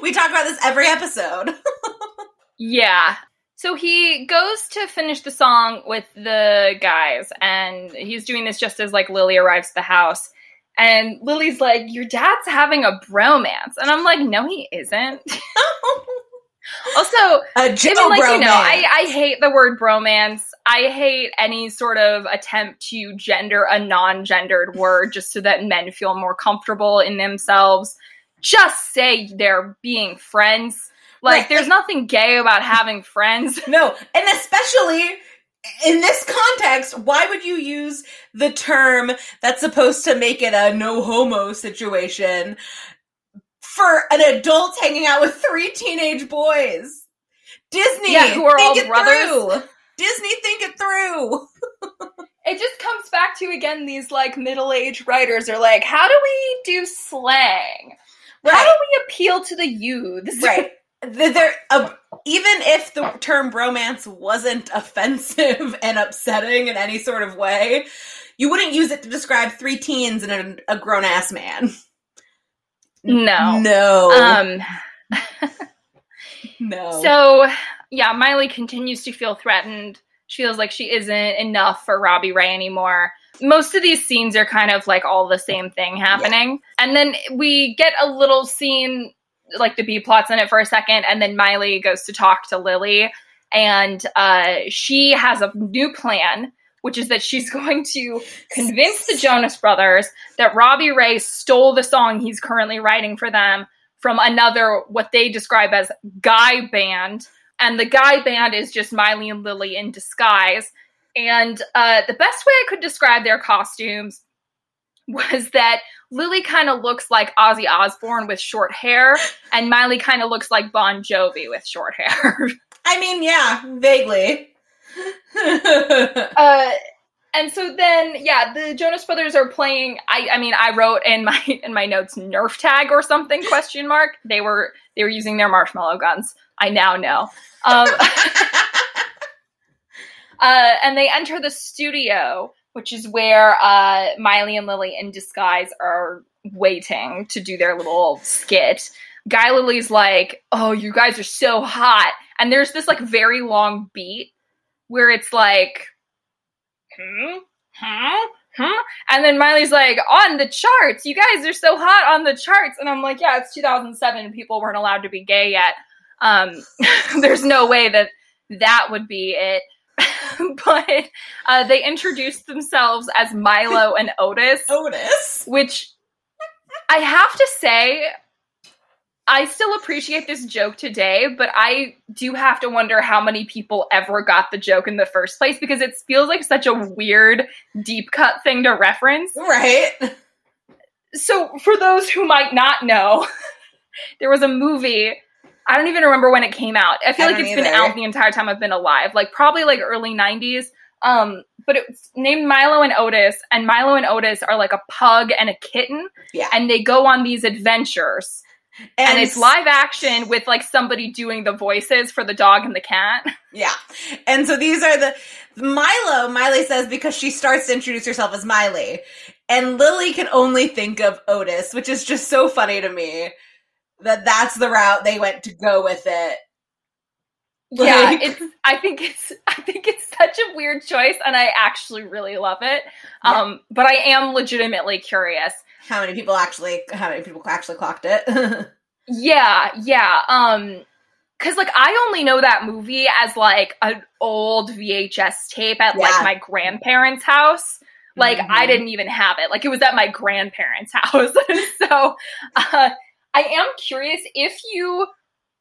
Speaker 4: we talk about this every episode.
Speaker 3: yeah. So he goes to finish the song with the guys, and he's doing this just as like Lily arrives at the house. And Lily's like, Your dad's having a bromance. And I'm like, No, he isn't. also,
Speaker 4: a
Speaker 3: I mean, like you know. I, I hate the word bromance. I hate any sort of attempt to gender a non-gendered word just so that men feel more comfortable in themselves. Just say they're being friends. Like,
Speaker 4: Right,
Speaker 3: there's nothing gay about having friends.
Speaker 4: No, and especially in this context, why would you use the term that's supposed to make it a no homo situation for an adult hanging out with three teenage boys? Disney,
Speaker 3: Yeah, who are all brothers.
Speaker 4: through. Disney, think it through.
Speaker 3: It just comes back to again these like middle-aged writers are like, how do we do slang? How do we appeal to the youths?
Speaker 4: right. There, uh, even if the term bromance wasn't offensive and upsetting in any sort of way, you wouldn't use it to describe three teens and a, a grown ass man.
Speaker 3: No.
Speaker 4: No.
Speaker 3: Um
Speaker 4: no.
Speaker 3: So, yeah, Miley continues to feel threatened. She feels like she isn't enough for Robbie Ray anymore. Most of these scenes are kind of like all the same thing happening. And then we get a little scene, like the B plots in it for a second, and then Miley goes to talk to Lily. And uh, she has a new plan, which is that she's going to convince the Jonas Brothers that Robbie Ray stole the song he's currently writing for them from another what they describe as guy band and the guy band is just miley and lily in disguise And uh, the best way I could describe their costumes was that Lily kind of looks like Ozzy Osbourne with short hair, and Miley kind of looks like Bon Jovi with short hair.
Speaker 4: I mean, yeah, vaguely.
Speaker 3: uh, and so then, yeah, the Jonas Brothers are playing. I, I mean, I wrote in my in my notes Nerf tag or something question mark. They were they were using their marshmallow guns. I now know. Um, uh, and they enter the studio, which is where uh, Miley and Lily in disguise are waiting to do their little skit. Guy Lily's like, "Oh, you guys are so hot," and there's this like very long beat where it's like, "Hmm, huh, huh," and then Miley's like, "On the charts, you guys are so hot on the charts," and I'm like, "Yeah, it's 2007, and people weren't allowed to be gay yet. Um, there's no way that that would be it." but uh, they introduced themselves as Milo and Otis,
Speaker 4: Otis.
Speaker 3: which I have to say, I still appreciate this joke today, but I do have to wonder how many people ever got the joke in the first place because it feels like such a weird deep cut thing to reference.
Speaker 4: Right.
Speaker 3: So, for those who might not know, there was a movie. I don't even remember when it came out. I feel
Speaker 4: I
Speaker 3: like it's been out the entire time I've been alive, like probably like early 90s. Um, but it's named Milo and Otis, and Milo and Otis are like a pug and a kitten,
Speaker 4: Yeah.
Speaker 3: and they go on these adventures. And, it's live action with like somebody doing the voices for the dog and the cat.
Speaker 4: Yeah. And so these are the Milo, Miley says because she starts to introduce herself as Miley. And Lily can only think of Otis, which is just so funny to me that that's the route they went to go with it.
Speaker 3: yeah, it's. I think it's. I think it's such a weird choice, and I actually really love it.
Speaker 4: Yeah.
Speaker 3: Um, but I am legitimately curious.
Speaker 4: How many people actually how many people actually clocked it?
Speaker 3: Yeah, yeah. Um, because like I only know that movie as like an old VHS tape at
Speaker 4: Yeah.
Speaker 3: like my grandparents' house. Like I
Speaker 4: Mhm.
Speaker 3: didn't even have it. Like it was at my grandparents' house. so uh, I am curious if you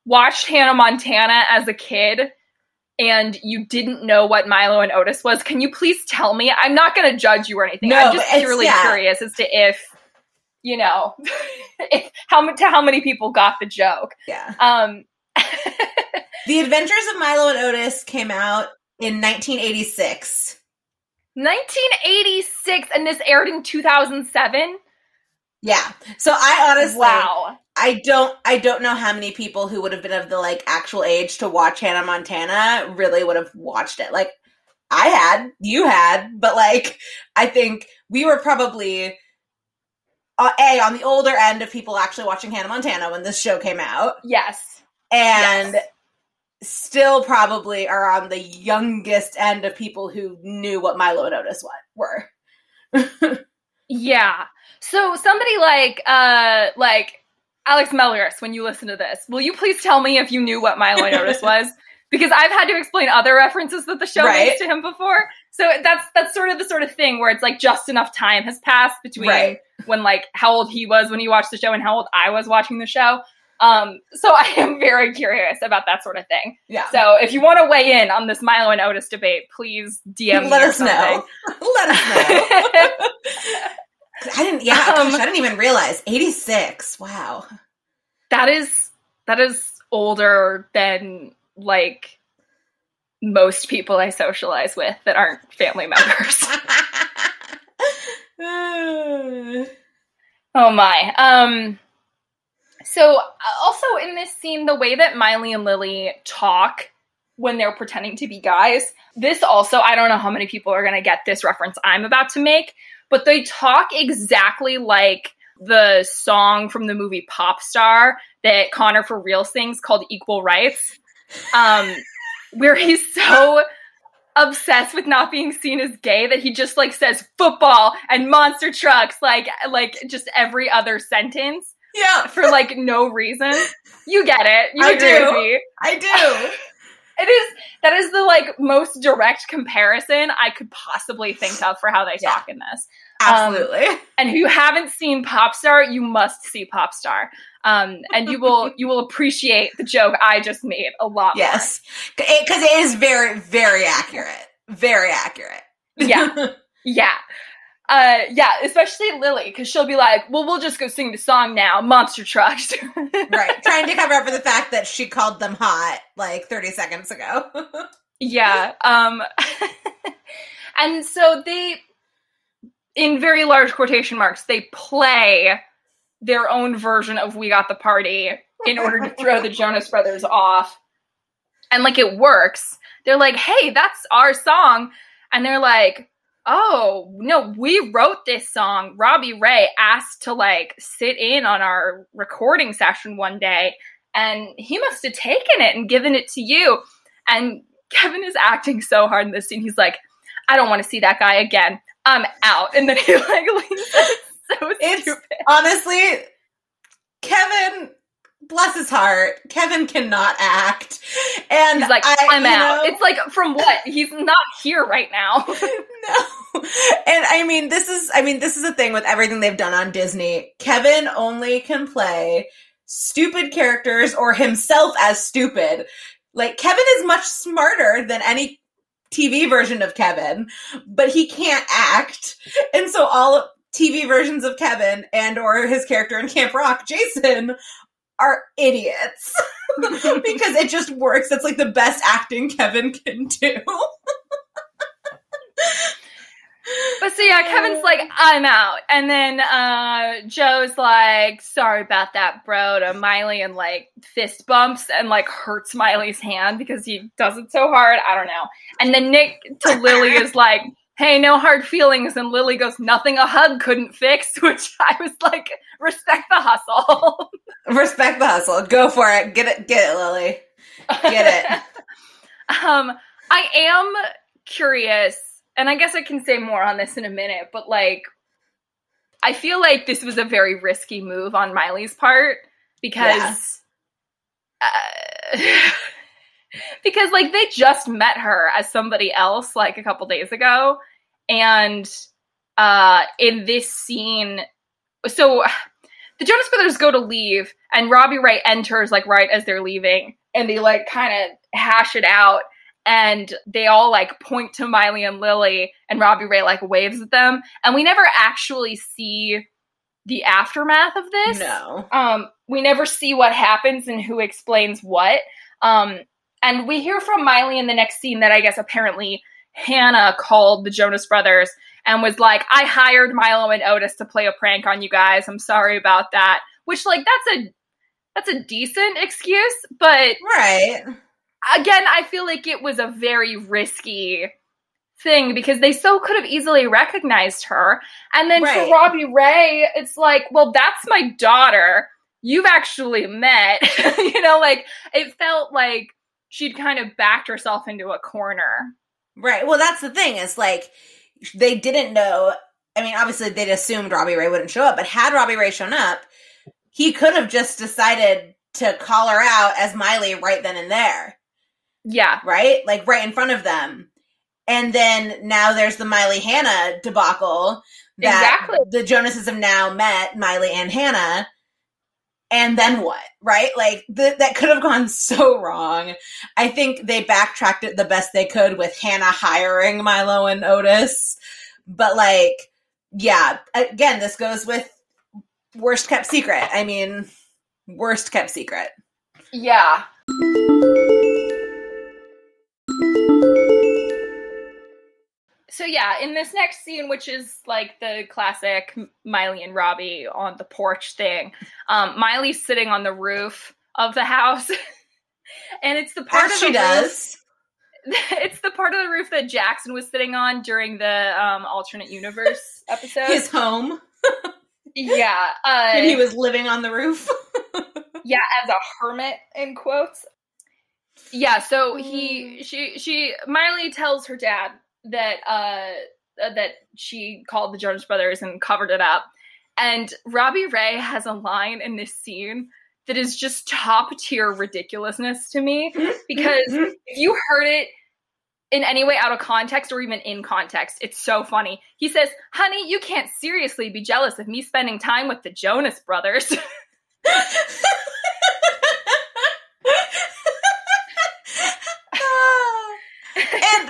Speaker 3: watched Hannah Montana as a kid and you didn't know what Milo and Otis was, can you please tell me? I'm not going to judge you or anything.
Speaker 4: No,
Speaker 3: I'm just purely
Speaker 4: yeah.
Speaker 3: curious as to if you know if how to how many people got the joke.
Speaker 4: yeah.
Speaker 3: Um
Speaker 4: The Adventures of Milo and Otis came out in 1986.
Speaker 3: 1986 and this aired in 2007.
Speaker 4: Yeah. So I honestly
Speaker 3: wow.
Speaker 4: I don't I don't know how many people who would have been of the like actual age to watch Hannah Montana really would have watched it. Like I had, you had, but like I think we were probably uh, a on the older end of people actually watching Hannah Montana when this show came out,
Speaker 3: Yes.
Speaker 4: and
Speaker 3: Yes.
Speaker 4: still probably are on the youngest end of people who knew what Milo and Otis were.
Speaker 3: Yeah. So somebody like uh like Alex Melleris, when you listen to this, will you please tell me if you knew what Milo and Otis was? Because I've had to explain other references that the show
Speaker 4: Right.
Speaker 3: makes to him before. So that's that's sort of the sort of thing where it's like just enough time has passed between
Speaker 4: Right.
Speaker 3: when like how old he was when he watched the show and how old I was watching the show. Um, so I am very curious about that sort of thing.
Speaker 4: Yeah.
Speaker 3: So if you want to weigh in on this Milo and Otis debate, please DM
Speaker 4: Let us know. Let us know. I didn't. Yeah,
Speaker 3: Um,
Speaker 4: gosh, I didn't even realize. Eighty six. Wow.
Speaker 3: that is that is older than like most people I socialize with that aren't family members. oh my. Um so uh, also in this scene the way that Miley and Lily talk when they're pretending to be guys, this also I don't know how many people are going to get this reference I'm about to make, but they talk exactly like the song from the movie Popstar that Conner4Real sings called Equal Rights. Um where he's so obsessed with not being seen as gay that he just like says football and monster trucks like like just every other sentence
Speaker 4: yeah,
Speaker 3: for like no reason. You get it. You
Speaker 4: I do. I do.
Speaker 3: It is that is the like most direct comparison I could possibly think of for how they
Speaker 4: Yeah.
Speaker 3: talk in this.
Speaker 4: Absolutely.
Speaker 3: And if you haven't seen Popstar, you must see Popstar. Um, and you will you will appreciate the joke I just made a lot
Speaker 4: yes, because it is very, very accurate. very accurate.
Speaker 3: Yeah. Yeah. Uh, yeah, especially Lily, because she'll be like, well, we'll just go sing the song now, Monster Trucks.
Speaker 4: right. Trying to cover up for the fact that she called them hot like 30 seconds ago.
Speaker 3: yeah. Um, and so they, in very large quotation marks, they play their own version of We Got the Party in order to throw the Jonas Brothers off. And like it works. They're like, hey, that's our song. And they're like, oh, no, we wrote this song. Robbie Ray asked to like sit in on our recording session one day. And he must have taken it and given it to you. And Kevin is acting so hard in this scene. He's like, I don't want to see that guy again. I'm out. And then he like leaves. It's so
Speaker 4: It's
Speaker 3: stupid.
Speaker 4: honestly, Kevin, bless his heart, Kevin cannot act. And
Speaker 3: He's like,
Speaker 4: I,
Speaker 3: I'm out.
Speaker 4: know-
Speaker 3: It's like, from what? He's not here right now.
Speaker 4: no. And I mean, this is I mean, this is the thing with everything they've done on Disney. Kevin only can play stupid characters or himself as stupid. Like Kevin is much smarter than any TV version of Kevin, but he can't act. And so all TV versions of Kevin and or his character in Camp Rock, Jason, are idiots. because it just works. That's like the best acting Kevin can do.
Speaker 3: But so yeah, Kevin's like, I'm out. And then uh Joe's like, sorry about that, bro, to Miley and like fist bumps and like hurts Miley's hand because he does it so hard. I don't know. And then Nick to Lily is like, hey, no hard feelings. And Lily goes, nothing a hug couldn't fix, which I was like, respect the hustle.
Speaker 4: Respect the hustle. Go for it. Get it. Get it, Lily. Get it.
Speaker 3: Um, I am curious, and I guess I can say more on this in a minute, but like, I feel like this was a very risky move on Miley's part because, uh, because like they just met her as somebody else like a couple days ago, and uh, in this scene, so the Jonas Brothers go to leave, and Robbie Ray enters like right as they're leaving, and they like kind of hash it out, and they all like point to Miley and Lily, and Robbie Ray like waves at them, and we never actually see the aftermath of this.
Speaker 4: No.
Speaker 3: Um, we never see what happens and who explains what. Um, and we hear from Miley in the next scene that I guess apparently Hannah called the Jonas Brothers and was like, I hired Milo and Otis to play a prank on you guys. I'm sorry about that. Which like that's a that's a decent excuse, but
Speaker 4: Right.
Speaker 3: Again, I feel like it was a very risky thing because they so could have easily recognized her. And then
Speaker 4: Right.
Speaker 3: for Robbie Ray, it's like, well, that's my daughter. You've actually met. you know, like it felt like she'd kind of backed herself into a corner.
Speaker 4: Right. Well, that's the thing. Is like they didn't know. I mean, obviously they'd assumed Robbie Ray wouldn't show up, but had Robbie Ray shown up, he could have just decided to call her out as Miley right then and there.
Speaker 3: Yeah.
Speaker 4: Right? Like right in front of them. And then now there's the Miley Hannah debacle that
Speaker 3: Exactly.
Speaker 4: the Jonases have now met Miley and Hannah. And then what? Right? Like th- that could have gone so wrong. I think they backtracked it the best they could with Hannah hiring Milo and Otis. But like, yeah, again, this goes with worst kept secret. I mean, worst kept secret.
Speaker 3: Yeah. So yeah, in this next scene, which is like the classic Miley and Robbie on the porch thing, um, Miley's sitting on the roof of the house, and it's the part
Speaker 4: As
Speaker 3: of
Speaker 4: she
Speaker 3: the
Speaker 4: does.
Speaker 3: roof. It's the part of the roof that Jackson was sitting on during the um, alternate universe episode.
Speaker 4: His home.
Speaker 3: yeah, uh,
Speaker 4: and he was living on the roof.
Speaker 3: yeah as a hermit in quotes yeah so he she she miley tells her dad that uh, uh that she called the jonas brothers and covered it up and robbie ray has a line in this scene that is just top tier ridiculousness to me mm-hmm. because mm-hmm. if you heard it in any way out of context or even in context, it's so funny. He says, Honey, you can't seriously be jealous of me spending time with the Jonas brothers.
Speaker 4: and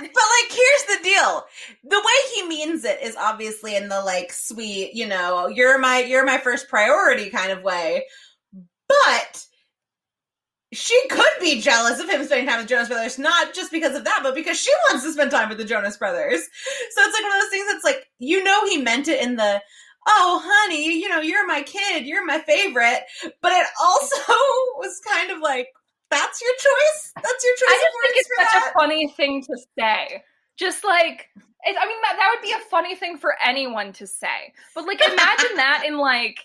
Speaker 4: but like here's the deal. The way he means it is obviously in the like sweet, you know, you're my you're my first priority kind of way. But she could be jealous of him spending time with Jonas Brothers, not just because of that, but because she wants to spend time with the Jonas Brothers. So it's like one of those things that's like, you know, he meant it in the, oh, honey, you know, you're my kid, you're my favorite. But it also was kind of like, that's your choice? That's your choice?
Speaker 3: I just think it's such
Speaker 4: that?
Speaker 3: a funny thing to say. Just like, it, I mean, that, that would be a funny thing for anyone to say. But like, imagine that in like,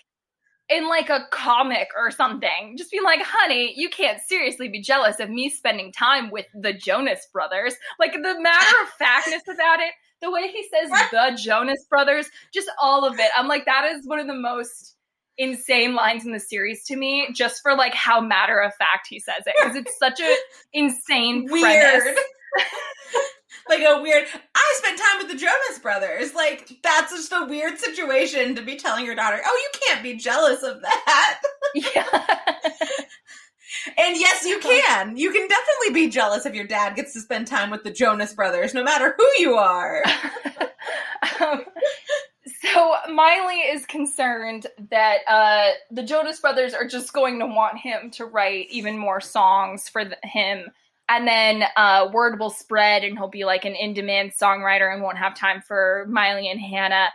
Speaker 3: in like a comic or something. Just being like, honey, you can't seriously be jealous of me spending time with the Jonas Brothers. Like the matter of factness about it, the way he says the Jonas Brothers, just all of it. I'm like, that is one of the most insane lines in the series to me, just for like how matter of fact he says it. Because it's such a insane
Speaker 4: Weird. like a weird I spent time with the Jonas Brothers. Like that's just a weird situation to be telling your daughter, "Oh, you can't be jealous of that."
Speaker 3: Yeah.
Speaker 4: And yes, you can. You can definitely be jealous if your dad gets to spend time with the Jonas Brothers, no matter who you are.
Speaker 3: um, so Miley is concerned that uh, the Jonas Brothers are just going to want him to write even more songs for him, and then uh, word will spread, and he'll be like an in-demand songwriter and won't have time for Miley and Hannah.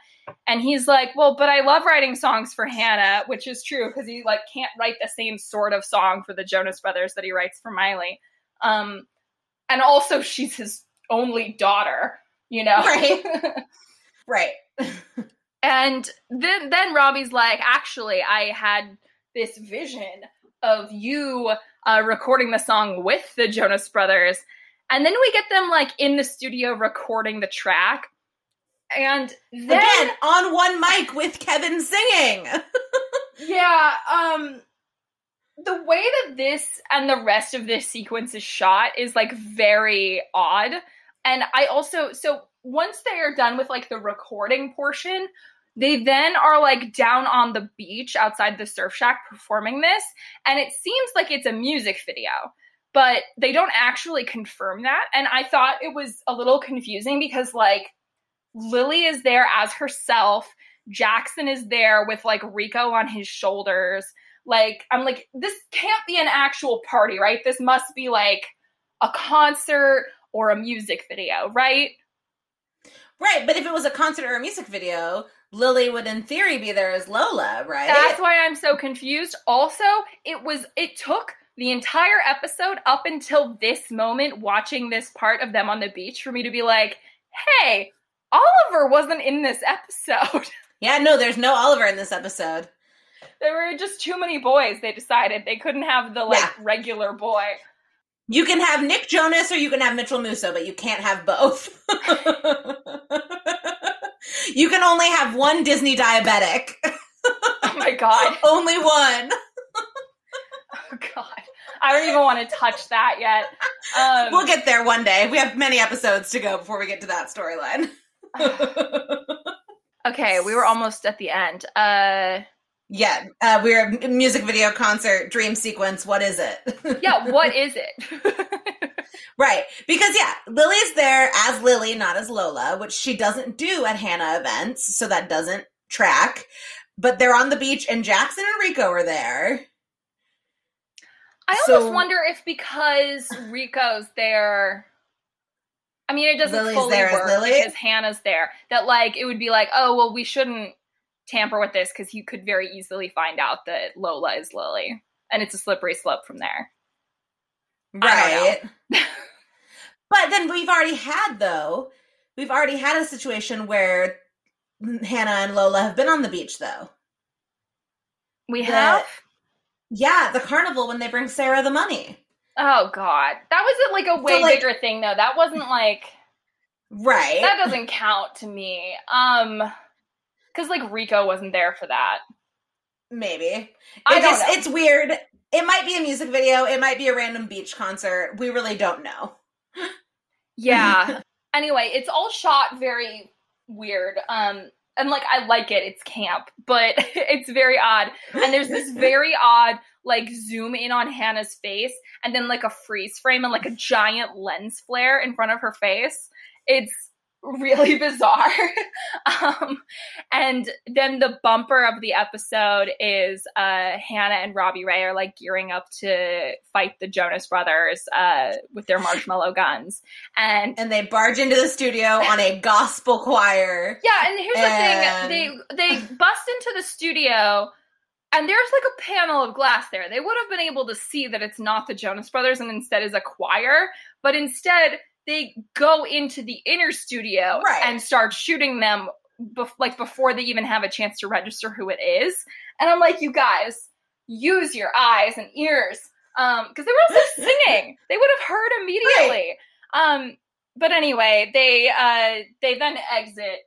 Speaker 3: And he's like, "Well, but I love writing songs for Hannah, which is true because he like can't write the same sort of song for the Jonas Brothers that he writes for Miley." Um, and also, she's his only daughter, you know.
Speaker 4: Right. Right.
Speaker 3: And then then Robbie's like, actually, I had this vision of you uh, recording the song with the Jonas Brothers, and then we get them like in the studio recording the track, and then
Speaker 4: Again, on one mic with Kevin singing.
Speaker 3: yeah, um, the way that this and the rest of this sequence is shot is like very odd, and I also so once they are done with like the recording portion, they then are like down on the beach outside the surf shack performing this, and it seems like it's a music video, but they don't actually confirm that. And I thought it was a little confusing because like Lily is there as herself, Jackson is there with like Rico on his shoulders. Like, I'm like, this can't be an actual party, right? This must be like a concert or a music video, right?
Speaker 4: right, but if it was a concert or a music video, Lily would in theory be there as Lola, right?
Speaker 3: That's why I'm so confused. Also, it was it took the entire episode up until this moment watching this part of them on the beach for me to be like, "Hey, Oliver wasn't in this episode."
Speaker 4: yeah, no, there's no Oliver in this episode.
Speaker 3: there were just too many boys. They decided they couldn't have the like
Speaker 4: Yeah.
Speaker 3: regular boy.
Speaker 4: You can have Nick Jonas or you can have Mitchell Musso, but you can't have both. you can only have one Disney diabetic.
Speaker 3: Oh my god.
Speaker 4: only one.
Speaker 3: Oh god. I don't even want to touch that yet. Um,
Speaker 4: We'll get there one day. We have many episodes to go before we get to that storyline.
Speaker 3: okay, we were almost at the end. Uh
Speaker 4: yeah, uh, we're a music video concert dream sequence. What is it?
Speaker 3: yeah, what is it?
Speaker 4: Right. Because yeah, Lily's there as Lily, not as Lola, which she doesn't do at Hannah events, so that doesn't track. But they're on the beach and Jackson and Rico are there.
Speaker 3: I
Speaker 4: So-
Speaker 3: almost wonder if because Rico's there I mean it doesn't
Speaker 4: Lily's
Speaker 3: fully
Speaker 4: there as
Speaker 3: work
Speaker 4: Lily?
Speaker 3: because Hannah's there. That like it would be like, oh well we shouldn't tamper with this because you could very easily find out that Lola is Lily. And it's a slippery slope from there.
Speaker 4: Right. but then we've already had though, we've already had a situation where Hannah and Lola have been on the beach though.
Speaker 3: We
Speaker 4: The-
Speaker 3: have
Speaker 4: Yeah, the carnival when they bring Sarah the money.
Speaker 3: Oh god. That was like a way
Speaker 4: like-
Speaker 3: bigger thing though. That wasn't like
Speaker 4: Right.
Speaker 3: that doesn't count to me. Um cuz like Rico wasn't there for that.
Speaker 4: Maybe.
Speaker 3: I
Speaker 4: It just
Speaker 3: know.
Speaker 4: it's weird. It might be a music video, it might be a random beach concert. We really don't know.
Speaker 3: Yeah. anyway, it's all shot very weird. Um and like I like it. It's camp, but it's very odd. And there's this very odd like zoom in on Hannah's face and then like a freeze frame and like a giant lens flare in front of her face. It's really bizarre. um, and then the bumper of the episode is uh, Hannah and Robbie Ray are like gearing up to fight the Jonas Brothers uh, with their marshmallow guns. And
Speaker 4: And they barge into the studio on a gospel choir.
Speaker 3: yeah, and here's
Speaker 4: And-
Speaker 3: the thing: they they bust into the studio, and there's like a panel of glass there. They would have been able to see that it's not the Jonas Brothers, and instead is a choir. But instead, they go into the inner studio
Speaker 4: Right.
Speaker 3: and start shooting them, bef- like before they even have a chance to register who it is. And I'm like, you guys, use your eyes and ears, because they were also singing. They would have heard immediately. Um, but anyway, they uh, they then exit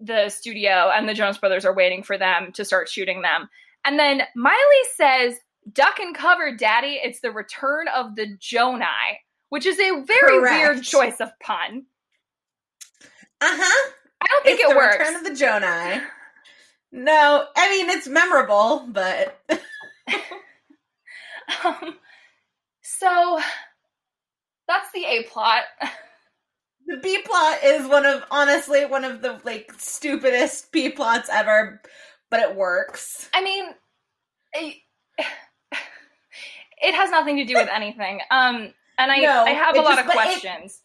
Speaker 3: the studio, and the Jonas Brothers are waiting for them to start shooting them. And then Miley says, "Duck and cover, Daddy. It's the return of the Jonai." Which is a very
Speaker 4: Correct.
Speaker 3: weird choice of pun.
Speaker 4: Uh huh.
Speaker 3: I don't think
Speaker 4: It's
Speaker 3: it
Speaker 4: the
Speaker 3: works.
Speaker 4: return of the Jonai. No, I mean it's memorable, but
Speaker 3: um, so that's the A plot.
Speaker 4: the B plot is one of honestly one of the like stupidest B plots ever, but it works.
Speaker 3: I mean, it, it has nothing to do with anything. Um, and I,
Speaker 4: No,
Speaker 3: I have a lot
Speaker 4: just-
Speaker 3: of
Speaker 4: but it-
Speaker 3: questions.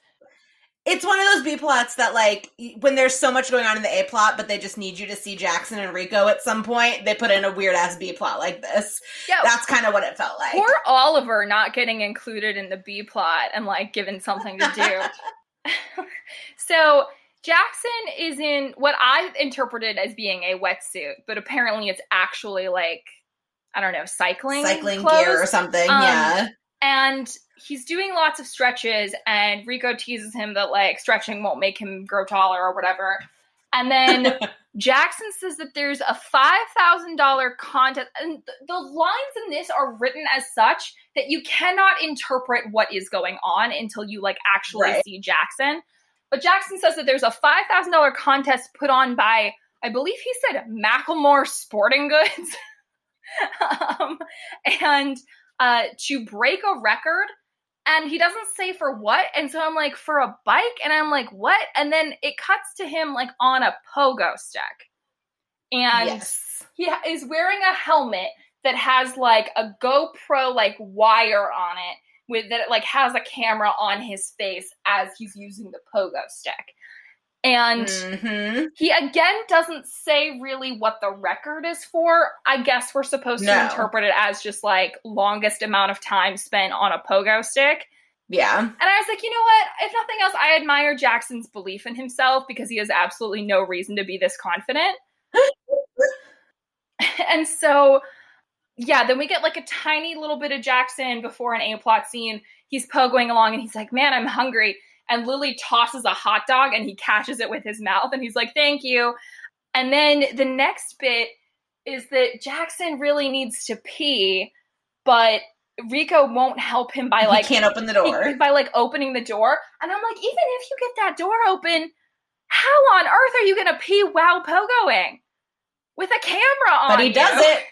Speaker 4: It's one of those B plots that like when there's so much going on in the A plot, but they just need you to see Jackson and Rico at some point, they put in a weird ass B plot like this.
Speaker 3: yeah,
Speaker 4: That's kind of what it felt like.
Speaker 3: poor Oliver not getting included in the B plot and like given something to do. so Jackson is in what I've interpreted as being a wetsuit, but apparently it's actually like I don't know cycling
Speaker 4: Cycling
Speaker 3: clothes.
Speaker 4: gear or something,
Speaker 3: Um,
Speaker 4: yeah.
Speaker 3: And he's doing lots of stretches and rico teases him that like stretching won't make him grow taller or whatever. And then jackson says that there's a $5000 contest and th- the lines in this are written as such that you cannot interpret what is going on until you like actually
Speaker 4: Right.
Speaker 3: see jackson. But jackson says that there's a $5000 contest put on by i believe he said macklemore sporting goods. Um, and uh, to break a record and he doesn't say for what and so i'm like for a bike? And i'm like what? And then it cuts to him like on a pogo stick. And
Speaker 4: yes.
Speaker 3: he is wearing a helmet that has like a gopro like wire on it with that it like has a camera on his face as he's using the pogo stick and
Speaker 4: Mhm.
Speaker 3: he again doesn't say really what the record is for. I guess we're supposed to interpret it as just like longest amount of time spent on a pogo stick.
Speaker 4: Yeah.
Speaker 3: And I was like, you know what? If nothing else, I admire Jackson's belief in himself because he has absolutely no reason to be this confident. and so, yeah, then we get like a tiny little bit of Jackson before an A plot scene. He's pogoing along and he's like, man, I'm hungry. And Lily tosses a hot dog and he catches it with his mouth and he's like, thank you. And then the next bit is that Jackson really needs to pee, but Rico won't help him by like
Speaker 4: he can't open the door.
Speaker 3: by like opening the door. And I'm like, even if you get that door open, how on earth are you gonna pee while pogoing with a camera on?
Speaker 4: but he
Speaker 3: you?
Speaker 4: does it.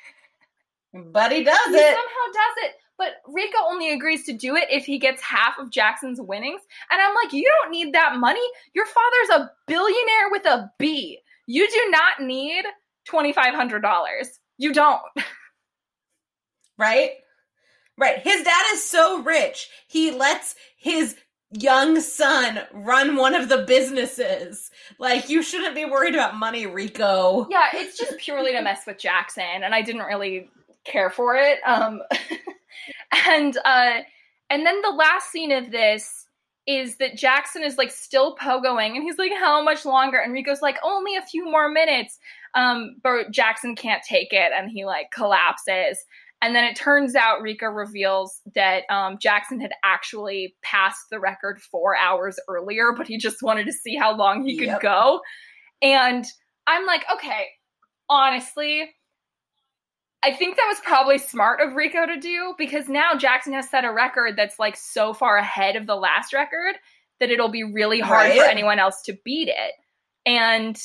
Speaker 4: But he does
Speaker 3: He
Speaker 4: it.
Speaker 3: somehow does it. But Rico only agrees to do it if he gets half of Jackson's winnings. And I'm like, you don't need that money. Your father's a billionaire with a B. You do not need $2,500. You don't.
Speaker 4: right? Right. His dad is so rich. He lets his young son run one of the businesses. Like you shouldn't be worried about money, Rico.
Speaker 3: Yeah, it's just purely to mess with Jackson, and I didn't really care for it. Um, and uh, and then the last scene of this is that Jackson is like still pogoing, and he's like, "How much longer?" And Rico's like, "Only a few more minutes." Um, but Jackson can't take it, and he like collapses. And then it turns out Rico reveals that um, Jackson had actually passed the record four hours earlier, but he just wanted to see how long he could
Speaker 4: Yep.
Speaker 3: go. And I'm like, okay, honestly, I think that was probably smart of Rico to do because now Jackson has set a record that's like so far ahead of the last record that it'll be really hard for anyone else to beat it. And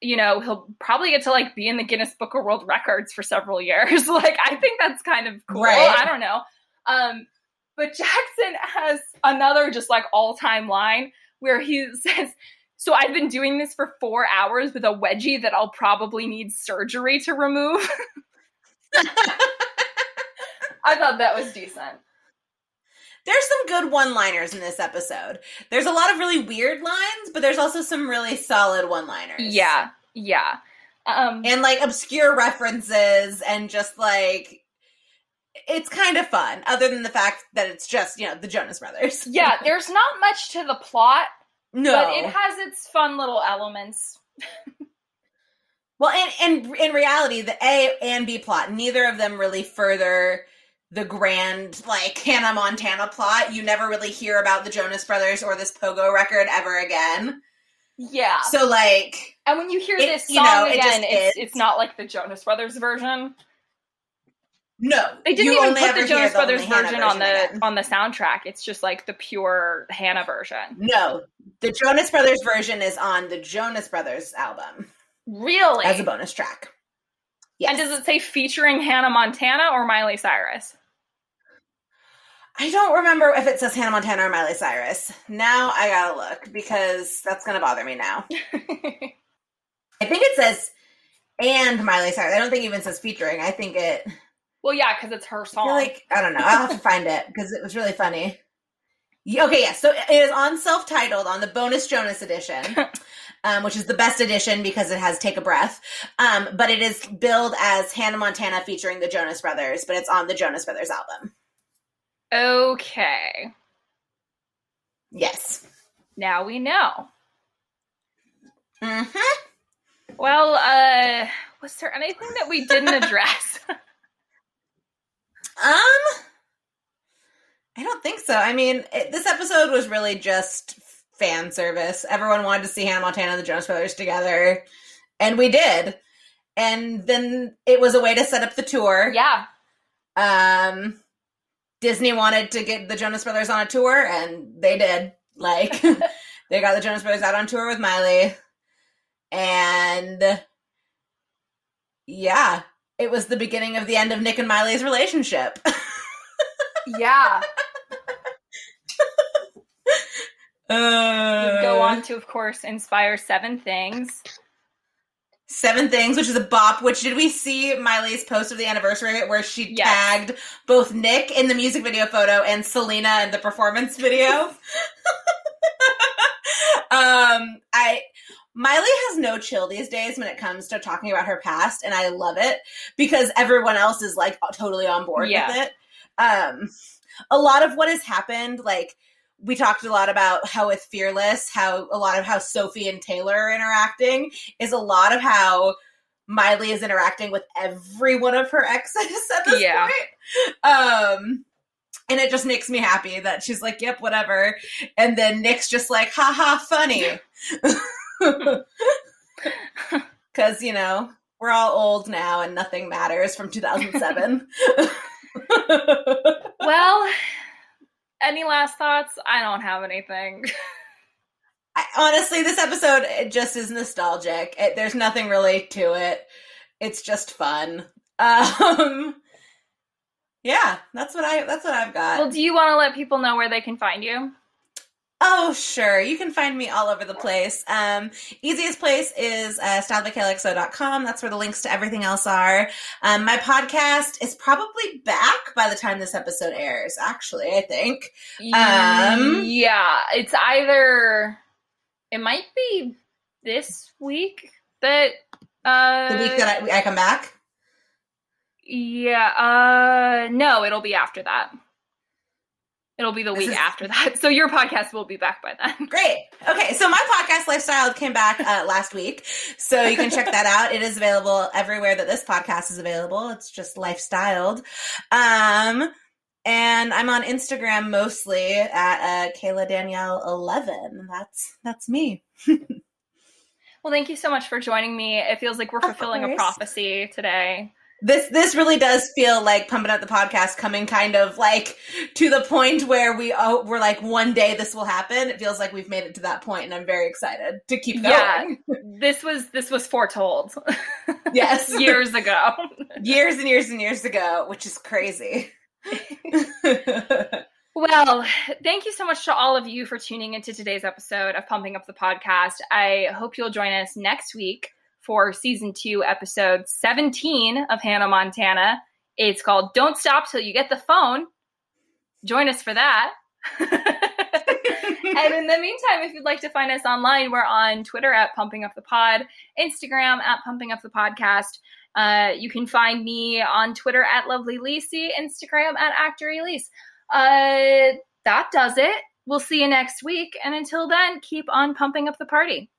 Speaker 3: you know, he'll probably get to like be in the Guinness Book of World Records for several years. like I think that's kind of cool.
Speaker 4: Right.
Speaker 3: I don't know. Um but Jackson has another just like all-time line where he says, "So I've been doing this for four hours with a wedgie that I'll probably need surgery to remove." I thought that was decent.
Speaker 4: There's some good one-liners in this episode. There's a lot of really weird lines, but there's also some really solid one-liners.
Speaker 3: Yeah, yeah. Um,
Speaker 4: and like obscure references and just like it's kind of fun other than the fact that it's just you know the jonas brothers
Speaker 3: yeah, there's not much to the plot,
Speaker 4: no
Speaker 3: but it has its fun little elements.
Speaker 4: well and, and in reality the a and b plot neither of them really further the grand like hannah montana plot you never really hear about the jonas brothers or this pogo record ever again
Speaker 3: Yeah.
Speaker 4: so like
Speaker 3: And when you hear
Speaker 4: It-
Speaker 3: this song
Speaker 4: you know, it
Speaker 3: again,
Speaker 4: just
Speaker 3: it's it's not like the Jonas Brothers version.
Speaker 4: no
Speaker 3: They didn't even put the Jonas Brothers
Speaker 4: only Hannah
Speaker 3: version on the
Speaker 4: again.
Speaker 3: on the soundtrack. It's just like the pure Hannah version.
Speaker 4: no the jonas brothers version is on the jonas brothers album
Speaker 3: Really?
Speaker 4: as a bonus track yes.
Speaker 3: And does it say featuring Hannah Montana or Miley Cyrus?
Speaker 4: I don't remember if it says Hannah Montana or Miley Cyrus. Now I gotta look because that's gonna bother me now. I think it says and Miley Cyrus. I don't think it even says featuring. I think it.
Speaker 3: well, yeah, because it's her song.
Speaker 4: feel like I don't know. I'll have to find it because it was really funny. Okay, yeah. So it is on self-titled on the bonus Jonas edition, um, which is the best edition because it has "Take a Breath." Um, but it is billed as Hannah Montana featuring the Jonas Brothers, but it's on the Jonas Brothers album.
Speaker 3: okay,
Speaker 4: Yes.
Speaker 3: now we know.
Speaker 4: hmm
Speaker 3: Well, uh, was there anything that we didn't address?
Speaker 4: Um, I don't think so. I mean, it, this episode was really just fan service. Everyone wanted to see Hannah Montana and the Jonas Brothers together, and we did. And then it was a way to set up the tour.
Speaker 3: yeah,
Speaker 4: Um, Disney wanted to get the Jonas Brothers on a tour, and they did. Like, they got the Jonas Brothers out on tour with Miley, and yeah, it was the beginning of the end of Nick and Miley's relationship.
Speaker 3: yeah.
Speaker 4: Uh,
Speaker 3: Go on to, of course, inspire seven things.
Speaker 4: Seven Things, which is a bop. Which did we see Miley's post of the anniversary of it, where she
Speaker 3: Yes.
Speaker 4: tagged both Nick in the music video photo and Selena in the performance video? um, I Miley has no chill these days when it comes to talking about her past, and I love it because everyone else is like totally on board
Speaker 3: Yeah.
Speaker 4: with it. Um, a lot of what has happened, like we talked a lot about how with Fearless, how a lot of how Sophie and Taylor are interacting is a lot of how Miley is interacting with every one of her exes at this
Speaker 3: Yeah.
Speaker 4: point. Um and it just makes me happy that she's like, yep, whatever. And then Nick's just like, haha, funny. Because, you know, we're all old now and nothing matters from 2007.
Speaker 3: Well, any last thoughts? I don't have anything.
Speaker 4: I, honestly, this episode it just is nostalgic. It, there's nothing really to it. It's just fun. Um, yeah, that's what I that's what I've got.
Speaker 3: well, do you want to let people know where they can find you?
Speaker 4: Oh, sure. You can find me all over the place. Um, easiest place is uh, styledbyklxo.com. That's where the links to everything else are. Um, my podcast is probably back by the time this episode airs, actually, I think. Um,
Speaker 3: yeah, it's either it might be this week that uh
Speaker 4: The week that I, I come back.
Speaker 3: yeah uh no it'll be after that it'll be the week after that so your podcast will be back by then
Speaker 4: Great. Okay, so my podcast lifestyle came back uh, last week, so you can check that out. It is available everywhere that this podcast is available. It's just lifestyled. Um, and I'm on Instagram mostly at uh, Kayla Danielle eleven. That's that's me.
Speaker 3: well thank you so much for joining me it feels like we're fulfilling a prophecy today
Speaker 4: This this really does feel like pumping up the podcast coming kind of like to the point where we oh we're like one day this will happen. It feels like we've made it to that point, and I'm very excited to keep going Yeah.
Speaker 3: this was this was foretold
Speaker 4: Yes,
Speaker 3: years ago
Speaker 4: years and years and years ago, which is crazy.
Speaker 3: Well, thank you so much to all of you for tuning into today's episode of Pumping Up the Podcast. I hope you'll join us next week for season two, episode 17 of Hannah Montana. It's called Don't Stop Till You Get the Phone. Join us for that. and in the meantime, if you'd like to find us online, we're on Twitter at Pumping Up the Pod, Instagram at Pumping Up the Podcast. Uh, you can find me on Twitter at Lovely Lisi, Instagram at Actor Elise. Uh, that does it. We'll see you next week. And until then, keep on pumping up the party.